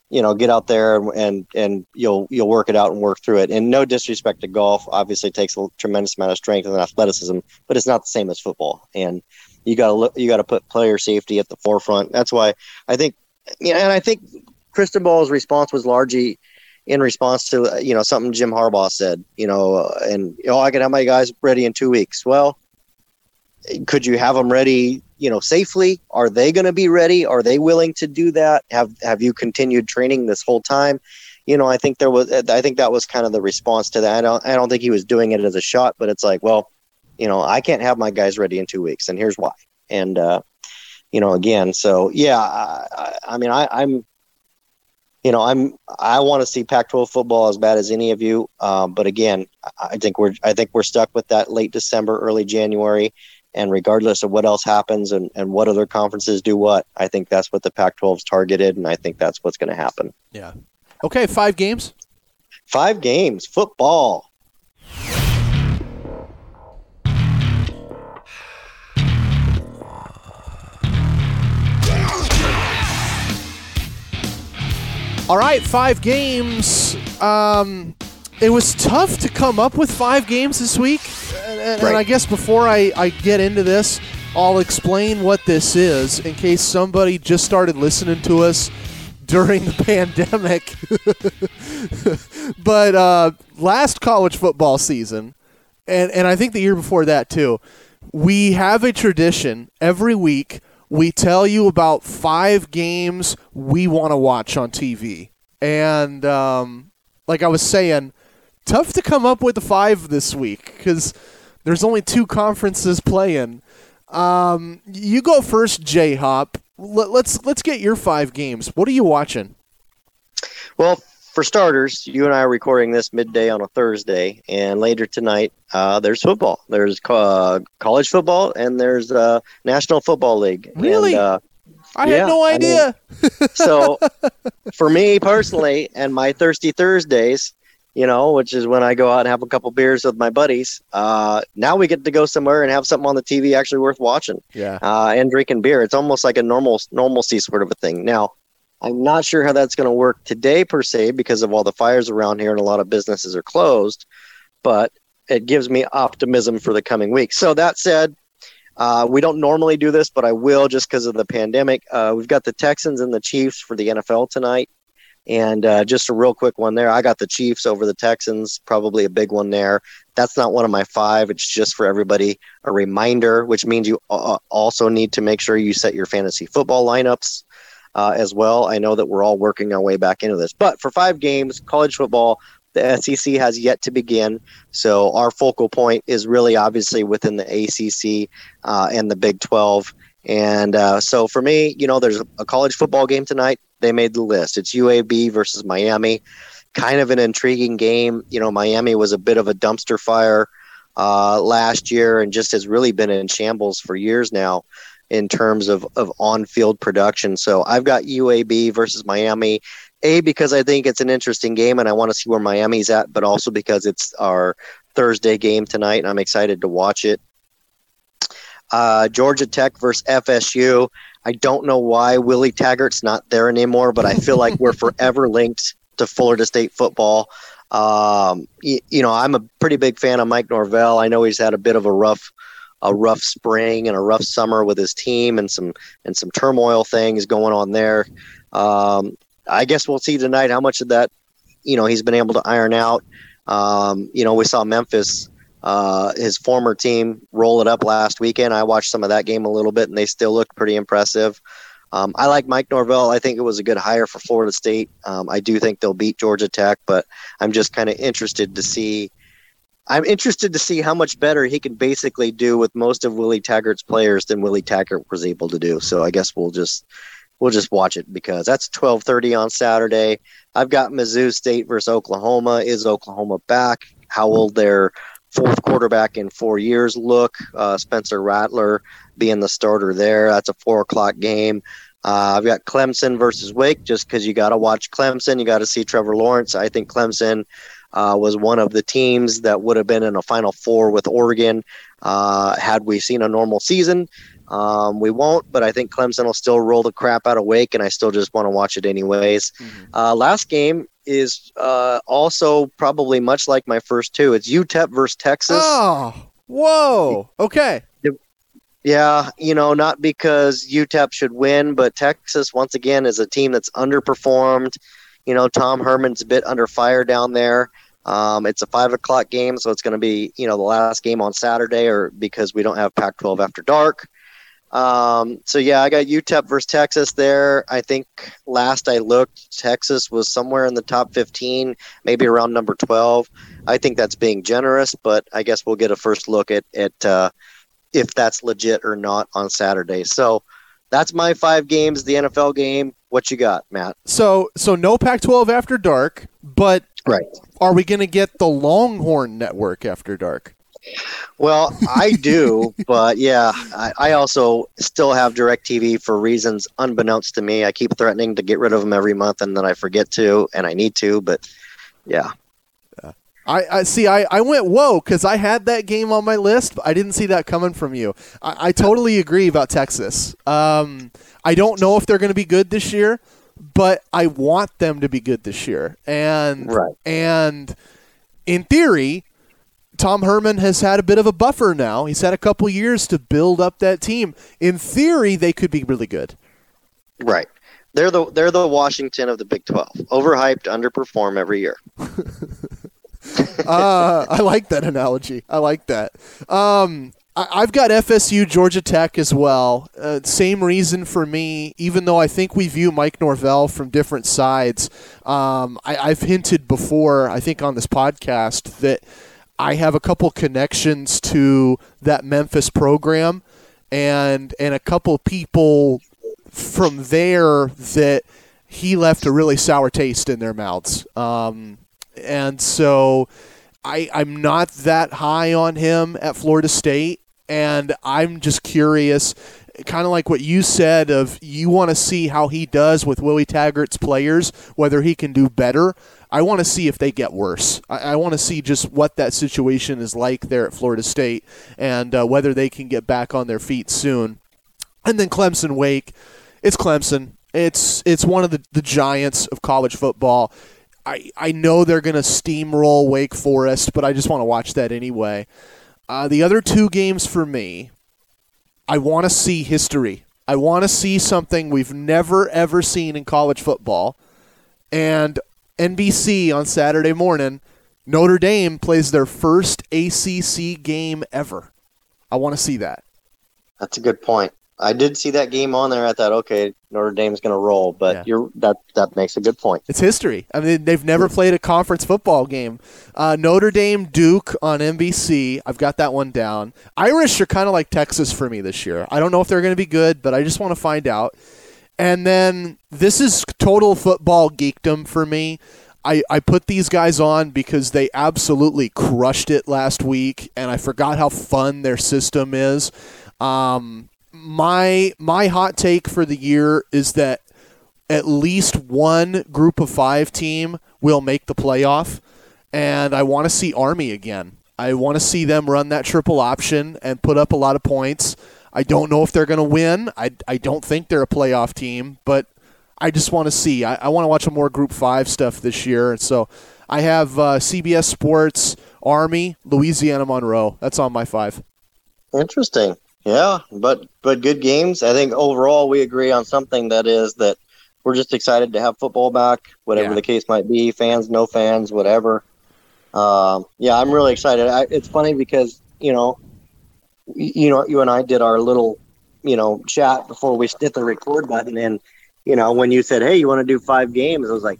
you know, get out there and and you'll you'll work it out and work through it. And no disrespect to golf, obviously takes a tremendous amount of strength and athleticism, but it's not the same as football. And you got to look, you got to put player safety at the forefront. That's why I think, you know, and I think Cristobal's response was largely in response to uh, you know something Jim Harbaugh said. You know, uh, and you know, I can have my guys ready in two weeks. Well, could you have them ready you know safely? Are they going to be ready? Are they willing to do that? Have have you continued training this whole time? You know i think there was i think that was kind of the response to that. I don't i don't think he was doing it as a shot but it's like well you know i can't have my guys ready in two weeks and here's why. And uh you know again so yeah i, I mean i i'm you know i'm i want to see pac 12 football as bad as any of you um, but again i think we're i think we're stuck with that late december early january and regardless of what else happens and, and what other conferences do what, I think that's what the Pac 12's targeted, and I think that's what's going to happen. Yeah. Okay, five games? Five games. Football. All right, five games. Um, it was tough to come up with five games this week. And, and, right. and I guess before I, I get into this, I'll explain what this is in case somebody just started listening to us during the pandemic. but uh, last college football season, and, and I think the year before that too, we have a tradition every week. We tell you about five games we want to watch on TV. And um, like I was saying, tough to come up with a five this week because there's only two conferences playing. Um, you go first, J Hop. Let, let's let's get your five games. What are you watching? Well, for starters, you and I are recording this midday on a Thursday, and later tonight, uh, there's football. There's uh, college football, and there's uh, National Football League. Really? And, uh, I yeah, had no idea. I mean, so, for me personally, and my Thirsty Thursdays, you know, which is when I go out and have a couple beers with my buddies. Uh, now we get to go somewhere and have something on the TV actually worth watching. Yeah. Uh, and drinking beer. It's almost like a normal normalcy sort of a thing. Now, I'm not sure how that's going to work today per se because of all the fires around here and a lot of businesses are closed, but it gives me optimism for the coming weeks. So that said, uh, we don't normally do this, but I will just because of the pandemic. Uh, we've got the Texans and the Chiefs for the NFL tonight. And uh, just a real quick one there. I got the Chiefs over the Texans, probably a big one there. That's not one of my five. It's just for everybody a reminder, which means you uh, also need to make sure you set your fantasy football lineups uh, as well. I know that we're all working our way back into this. But for five games, college football, the SEC has yet to begin. So our focal point is really obviously within the ACC uh, and the Big 12. And uh, so for me, you know, there's a college football game tonight they made the list. It's UAB versus Miami. Kind of an intriguing game. You know, Miami was a bit of a dumpster fire uh, last year and just has really been in shambles for years now in terms of, of on field production. So I've got UAB versus Miami. A, because I think it's an interesting game and I want to see where Miami's at, but also because it's our Thursday game tonight and I'm excited to watch it. Uh, Georgia Tech versus FSU. I don't know why Willie Taggart's not there anymore, but I feel like we're forever linked to Florida State football. Um, you, you know, I'm a pretty big fan of Mike Norvell. I know he's had a bit of a rough a rough spring and a rough summer with his team and some and some turmoil things going on there. Um, I guess we'll see tonight how much of that you know he's been able to iron out. Um, you know, we saw Memphis, uh, his former team, roll it up last weekend. I watched some of that game a little bit, and they still looked pretty impressive. Um, I like Mike Norvell. I think it was a good hire for Florida State. Um, I do think they'll beat Georgia Tech, but I'm just kind of interested to see. I'm interested to see how much better he can basically do with most of Willie Taggart's players than Willie Taggart was able to do. So I guess we'll just we'll just watch it because that's 12:30 on Saturday. I've got Mizzou State versus Oklahoma. Is Oklahoma back? How will their fourth quarterback in four years look? Uh, Spencer Rattler being the starter there. That's a four o'clock game. Uh, I've got Clemson versus Wake just because you got to watch Clemson. You got to see Trevor Lawrence. I think Clemson uh, was one of the teams that would have been in a Final Four with Oregon uh, had we seen a normal season. Um, we won't, but I think Clemson will still roll the crap out of Wake, and I still just want to watch it anyways. Mm-hmm. Uh, last game is uh, also probably much like my first two. It's UTEP versus Texas. Oh, whoa. Okay. Yeah, you know, not because UTEP should win, but Texas once again is a team that's underperformed. You know, Tom Herman's a bit under fire down there. Um, it's a five o'clock game, so it's going to be you know the last game on Saturday, or because we don't have Pac-12 after dark. Um, so yeah, I got UTEP versus Texas there. I think last I looked, Texas was somewhere in the top 15, maybe around number 12. I think that's being generous, but I guess we'll get a first look at at uh, if that's legit or not on Saturday. So that's my five games. The NFL game. What you got, Matt? So so no Pac-12 after dark, but right. Are we going to get the Longhorn Network after dark? Well, I do, but yeah, I, I, also still have DirecTV for reasons unbeknownst to me. I keep threatening to get rid of them every month, and then I forget to, and I need to. But yeah, I, I see. I, I went whoa because I had that game on my list. But I didn't see that coming from you. I, I totally agree about Texas. Um, I don't know if they're going to be good this year, but I want them to be good this year. And right. and in theory, Tom Herman has had a bit of a buffer now. He's had a couple years to build up that team. In theory, they could be really good. Right. They're the they're the Washington of the Big Twelve. Overhyped, underperform every year. uh, I like that analogy. I like that. Um, I, have got FSU, Georgia Tech as well. Uh, same reason for me, even though I think we view Mike Norvell from different sides. Um, I, I've hinted before, I think on this podcast, that I have a couple connections to that Memphis program and and a couple people from there that he left a really sour taste in their mouths. Um, and so I, I'm not that high on him at Florida State. And I'm just curious, kind of like what you said of you want to see how he does with Willie Taggart's players, whether he can do better. I want to see if they get worse. I, I want to see just what that situation is like there at Florida State and uh, whether they can get back on their feet soon. And then Clemson Wake, it's Clemson. It's it's one of the, the giants of college football. I, I know they're going to steamroll Wake Forest, but I just want to watch that anyway. Uh, the other two games for me, I want to see history. I want to see something we've never, ever seen in college football. And NBC on Saturday morning, Notre Dame plays their first ACC game ever. I want to see that. That's a good point. I did see that game on there. I thought, okay, Notre Dame's going to roll, but yeah. you're that that makes a good point. It's history. I mean, they've never played a conference football game. Uh, Notre Dame Duke on NBC. I've got that one down. Irish are kind of like Texas for me this year. I don't know if they're going to be good, but I just want to find out. And then this is total football geekdom for me. I, I put these guys on because they absolutely crushed it last week, and I forgot how fun their system is. Um, my my hot take for the year is that at least one group of five team will make the playoff, and I want to see Army again. I want to see them run that triple option and put up a lot of points. I don't know if they're going to win. I, I don't think they're a playoff team, but I just want to see. I, I want to watch some more Group Five stuff this year, and so I have uh, CBS Sports, Army, Louisiana Monroe. That's on my five. Interesting. Yeah, but but good games. I think overall we agree on something that is that we're just excited to have football back, whatever Yeah. the case might be. Fans, no fans, whatever. Um, yeah, I'm really excited. I, it's funny because you know, you know, you and I did our little, you know, chat before we hit the record button, and you know, when you said, "Hey, you want to do five games?" I was like,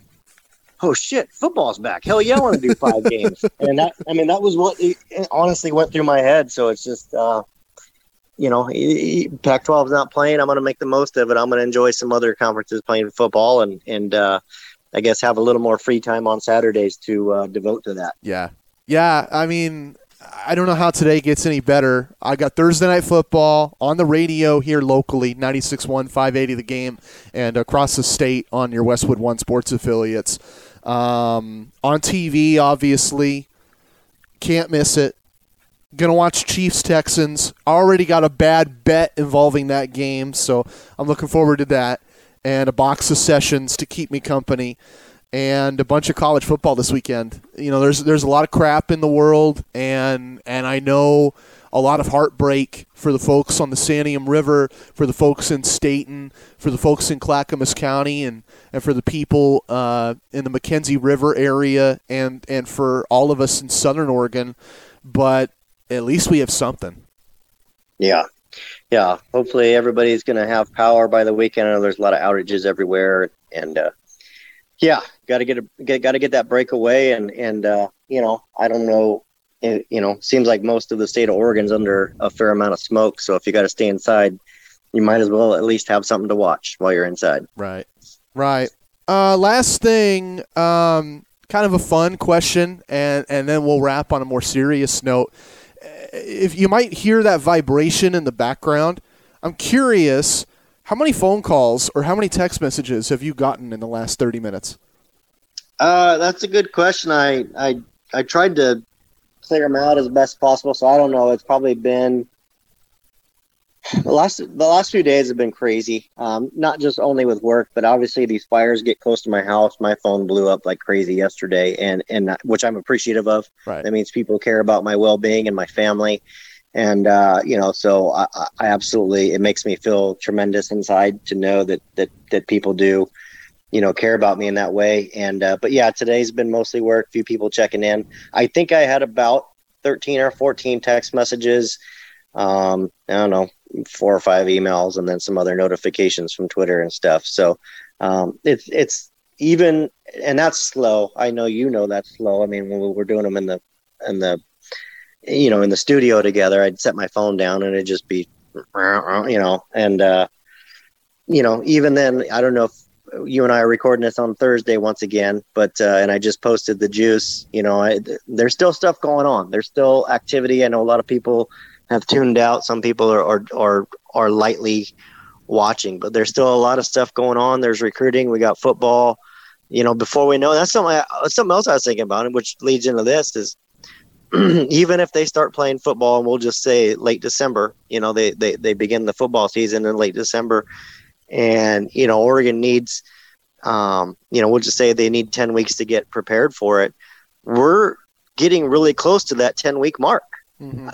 "Oh shit, football's back! Hell yeah, I want to do five games!" And that, I mean, that was what it, it honestly went through my head. So it's just. Uh, you know, Pac-12 is not playing. I'm going to make the most of it. I'm going to enjoy some other conferences playing football, and and uh, I guess have a little more free time on Saturdays to uh, devote to that. Yeah. Yeah. I mean, I don't know how today gets any better. I got Thursday Night Football on the radio here locally, 96.1, 580 the game, and across the state on your Westwood One Sports affiliates. Um, on TV, obviously. Can't miss it. Gonna watch Chiefs Texans. Already got a bad bet involving that game, so I'm looking forward to that. And a box of sessions to keep me company, and a bunch of college football this weekend. You know, there's there's a lot of crap in the world, and and I know a lot of heartbreak for the folks on the Santiam River, for the folks in Stayton, for the folks in Clackamas County, and, and for the people uh, in the McKenzie River area, and and for all of us in Southern Oregon. But at least we have something. Yeah, yeah. Hopefully, everybody's going to have power by the weekend. I know there's a lot of outages everywhere, and uh, yeah, got to get a get got to get that breakaway. And and uh, you know, I don't know. It, you know, seems like most of the state of Oregon's under a fair amount of smoke. So if you got to stay inside, you might as well at least have something to watch while you're inside. Right. Right. Uh, last thing, um, kind of a fun question, and, and then we'll wrap on a more serious note. Uh, If you might hear that vibration in the background, I'm curious how many phone calls or how many text messages have you gotten in the last 30 minutes? Uh, that's a good question. I I I tried to clear them out as best possible. So I don't know. It's probably been the last the last few days have been crazy. Um, not just only with work, but obviously these fires get close to my house. My phone blew up like crazy yesterday, and and which I'm appreciative of. Right. That means people care about my well being and my family. And uh, you know, so I, I I absolutely it makes me feel tremendous inside to know that that that people do you know care about me in that way. And uh, but yeah today's been mostly work few people checking in. I think i had about 13 or 14 text messages um i don't know four or five emails and then some other notifications from twitter and stuff. So um it's it's even and that's slow. I know you know that's slow. I mean when we we're doing them in the in the you know in the studio together i'd set my phone down and it'd just be you know and uh you know even then i don't know if you and I are recording this on Thursday once again, but uh, and I just posted the juice. You know, I, there's still stuff going on. There's still activity. I know a lot of people have tuned out. Some people are are are, are lightly watching, but there's still a lot of stuff going on. There's recruiting. We got football. You know, before we know, that's something I, something else I was thinking about, which leads into this is even if they start playing football, and we'll just say late December. You know, they they they begin the football season in late December and you know Oregon needs um, you know we'll just say they need 10 weeks to get prepared for it. We're getting really close to that 10 week mark.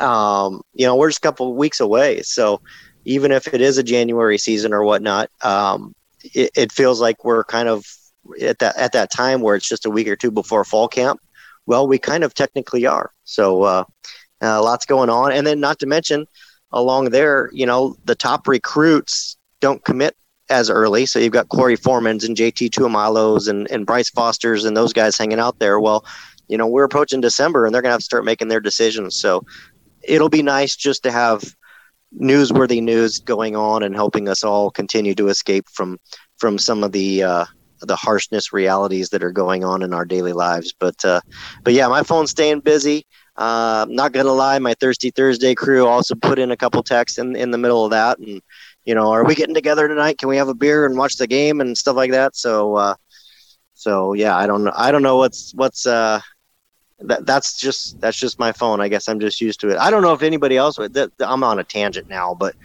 Um, you know we're just a couple of weeks away. So even if it is a January season or whatnot um, it, it feels like we're kind of at that at that time where it's just a week or two before fall camp. Well we kind of technically are. So uh, uh, lots going on. And then not to mention along there you know the top recruits don't commit as early. So you've got Korey Foremans and JT Tuimoloaus and, and Bryce Foster's and those guys hanging out there. Well, you know, we're approaching December and they're going to have to start making their decisions. So it'll be nice just to have newsworthy news going on and helping us all continue to escape from from some of the uh, the harshness realities that are going on in our daily lives. But uh, but yeah, my phone's staying busy. Uh, not gonna lie, my Thirsty Thursday crew also put in a couple texts in, in the middle of that, and you know, are we getting together tonight? Can we have a beer and watch the game and stuff like that? So, uh, so yeah, I don't know. I don't know what's what's uh, that that's just that's just my phone. I guess I'm just used to it. I don't know if anybody else. That, I'm on a tangent now, but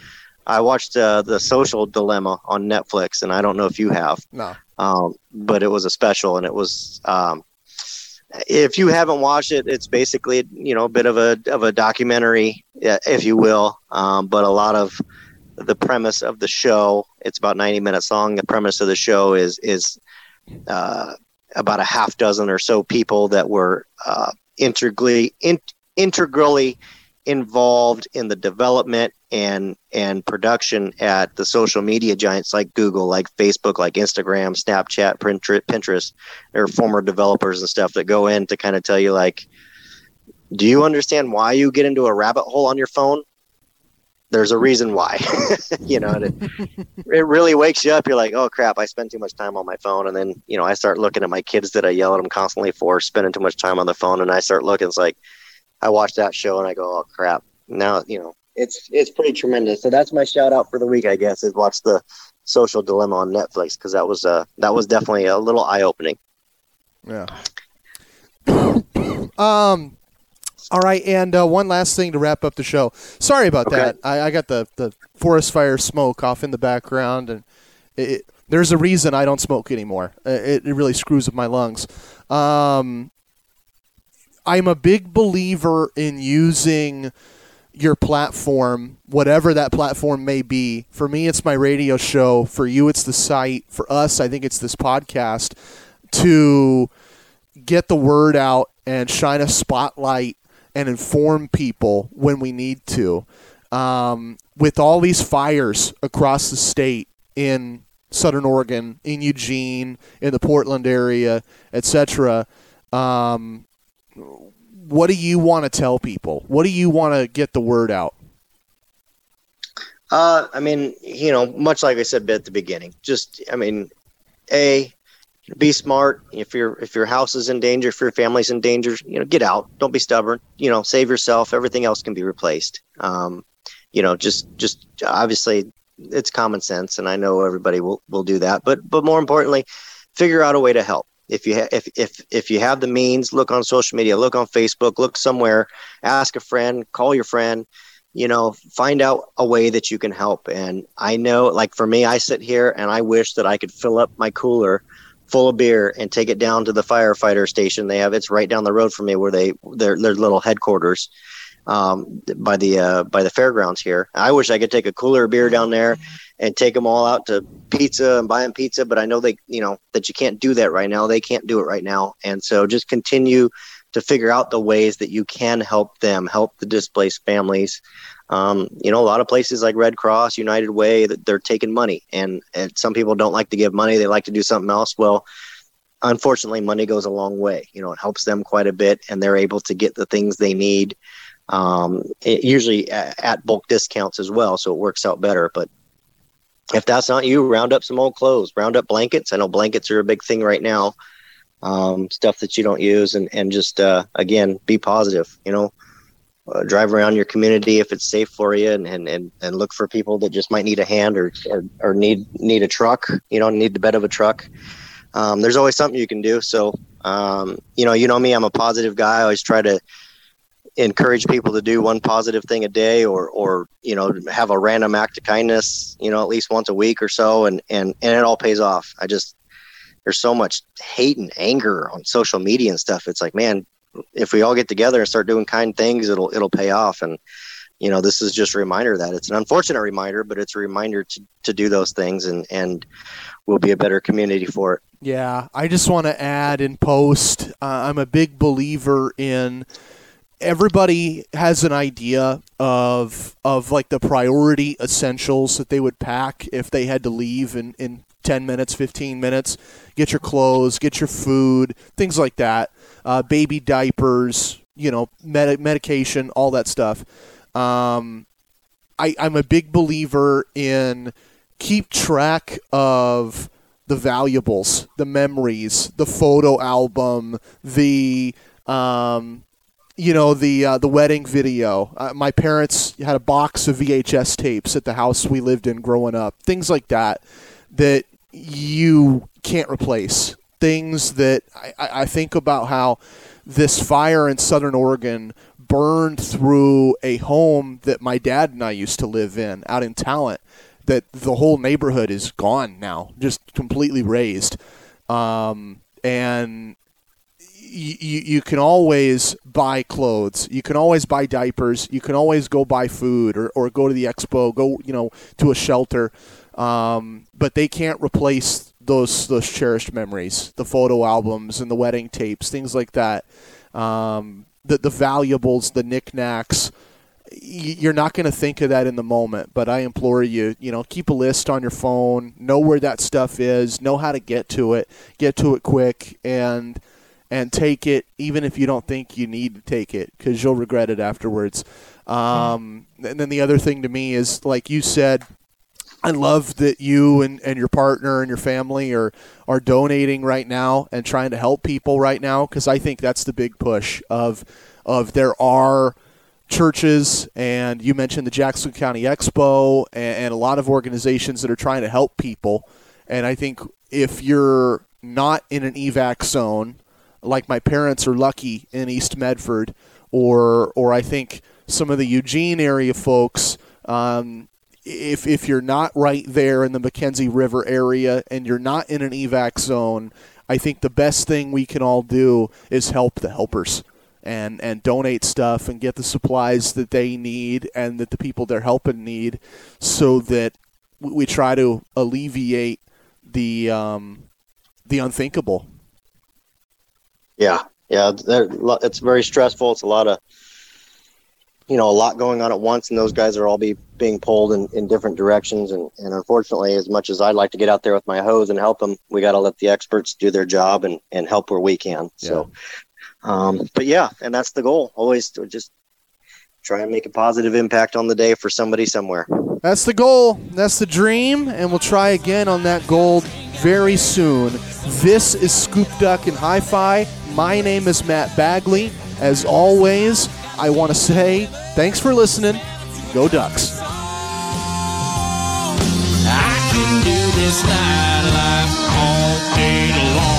I watched uh, the Social Dilemma on Netflix, and I don't know if you have. No. Um, but it was a special, and it was um, if you haven't watched it, it's basically you know a bit of a of a documentary, if you will, um, but a lot of the premise of the show. It's about ninety minutes long. The premise of the show is is uh, about a half dozen or so people that were uh, integrally in, integrally involved in the development and and production at the social media giants like Google, like Facebook, like Instagram, Snapchat, Pinterest. They're former developers and stuff that go in to kind of tell you like, do you understand why you get into a rabbit hole on your phone? There's a reason why, you know. It, it really wakes you up. You're like, oh crap, I spend too much time on my phone, and then you know I start looking at my kids that I yell at them constantly for spending too much time on the phone, and I start looking. It's like I watch that show and I go, oh crap. Now you know it's it's pretty tremendous. So that's my shout out for the week, I guess, is watch the Social Dilemma on Netflix because that was uh that was definitely a little eye opening. Yeah. um. All right, and uh, one last thing to wrap up the show. Sorry about okay. that. I, I, got the, the forest fire smoke off in the background, and it, there's a reason I don't smoke anymore. It, it really screws up my lungs. Um, I'm a big believer in using your platform, whatever that platform may be. For me, it's my radio show. For you, it's the site. For us, I think it's this podcast to get the word out and shine a spotlight and inform people when we need to. Um, with all these fires across the state in Southern Oregon, in Eugene, in the Portland area, etc. Um, what do you want to tell people? What do you want to get the word out? Uh, I mean, you know, much like I said at the beginning, just, I mean, a, be smart. If your if your house is in danger, if your family's in danger, you know, get out. Don't be stubborn. You know, save yourself. Everything else can be replaced. Um, you know, just just obviously it's common sense, and I know everybody will will do that. But but more importantly, figure out a way to help if you ha- if if if you have the means look on social media look on facebook look somewhere ask a friend call your friend you know find out a way that you can help. And i know like for me i sit here and i wish that i could fill up my cooler full of beer and take it down to the firefighter station they have. It's right down the road from me where they their their little headquarters um, by the uh, by the fairgrounds here. I wish I could take a cooler beer down there and take them all out to pizza and buy them pizza, but I know they, you know, that you can't do that right now. They can't do it right now, and so just continue to figure out the ways that you can help them, help the displaced families. Um, you know, a lot of places like Red Cross, United Way, they're taking money, and, and some people don't like to give money; they like to do something else. Well, unfortunately, money goes a long way. You know, it helps them quite a bit, and they're able to get the things they need um, usually at bulk discounts as well, so it works out better. But if that's not you, round up some old clothes, round up blankets. I know blankets are a big thing right now. Um, stuff that you don't use, and and just uh, again, be positive. You know, uh, drive around your community if it's safe for you, and, and and and look for people that just might need a hand or or, or need need a truck. You know, need the bed of a truck. Um, there's always something you can do. So, um, you know, you know me, I'm a positive guy. I always try to encourage people to do one positive thing a day or or you know have a random act of kindness you know at least once a week or so and and and it all pays off. I just there's so much hate and anger on social media and stuff. It's like man if we all get together and start doing kind things it'll it'll pay off. And you know this is just a reminder that it's an unfortunate reminder but it's a reminder to to do those things and and we'll be a better community for it. Yeah i just want to add in post uh, i'm a big believer in everybody has an idea of of like the priority essentials that they would pack if they had to leave in, in 10 minutes 15 minutes. Get your clothes get your food things like that. Uh, baby diapers you know med- medication all that stuff. Um, I, i'm a big believer in keep track of the valuables the memories the photo album the um, you know the uh, the wedding video. Uh, my parents had a box of VHS tapes at the house we lived in growing up. Things like that that you can't replace. Things that I, I think about how this fire in Southern Oregon burned through a home that my dad and I used to live in out in Talent. That the whole neighborhood is gone now, just completely razed. Um, and you, you can always buy clothes. You can always buy diapers. You can always go buy food or, or go to the expo, go, you know, to a shelter. Um, but they can't replace those those cherished memories, the photo albums and the wedding tapes, things like that. Um, the the valuables, the knickknacks. You're not going to think of that in the moment, but I implore you, you know, keep a list on your phone, know where that stuff is, know how to get to it, get to it quick, and and take it, even if you don't think you need to take it, because you'll regret it afterwards. Um, and then the other thing to me is, like you said, I love that you and, and your partner and your family are, are donating right now and trying to help people right now because I think that's the big push of of there are churches and you mentioned the Jackson County Expo and, and a lot of organizations that are trying to help people. And I think if you're not in an evac zone, like my parents are lucky in East Medford, or or I think some of the Eugene area folks. Um, if, if you're not right there in the McKenzie River area and you're not in an evac zone, I think the best thing we can all do is help the helpers and, and donate stuff and get the supplies that they need and that the people they're helping need so that we try to alleviate the um, the unthinkable. Yeah, yeah, it's very stressful. It's a lot of you know a lot going on at once and those guys are all be being pulled in, in different directions and, and unfortunately as much as i'd like to get out there with my hose and help them we got to let the experts do their job and, and help where we can yeah. so um, but yeah and that's the goal always to just try and make a positive impact on the day for somebody somewhere that's the goal that's the dream and we'll try again on that goal very soon this is scoop duck and hi-fi my name is matt bagley as always I want to say thanks for listening. Go Ducks. I can do this all day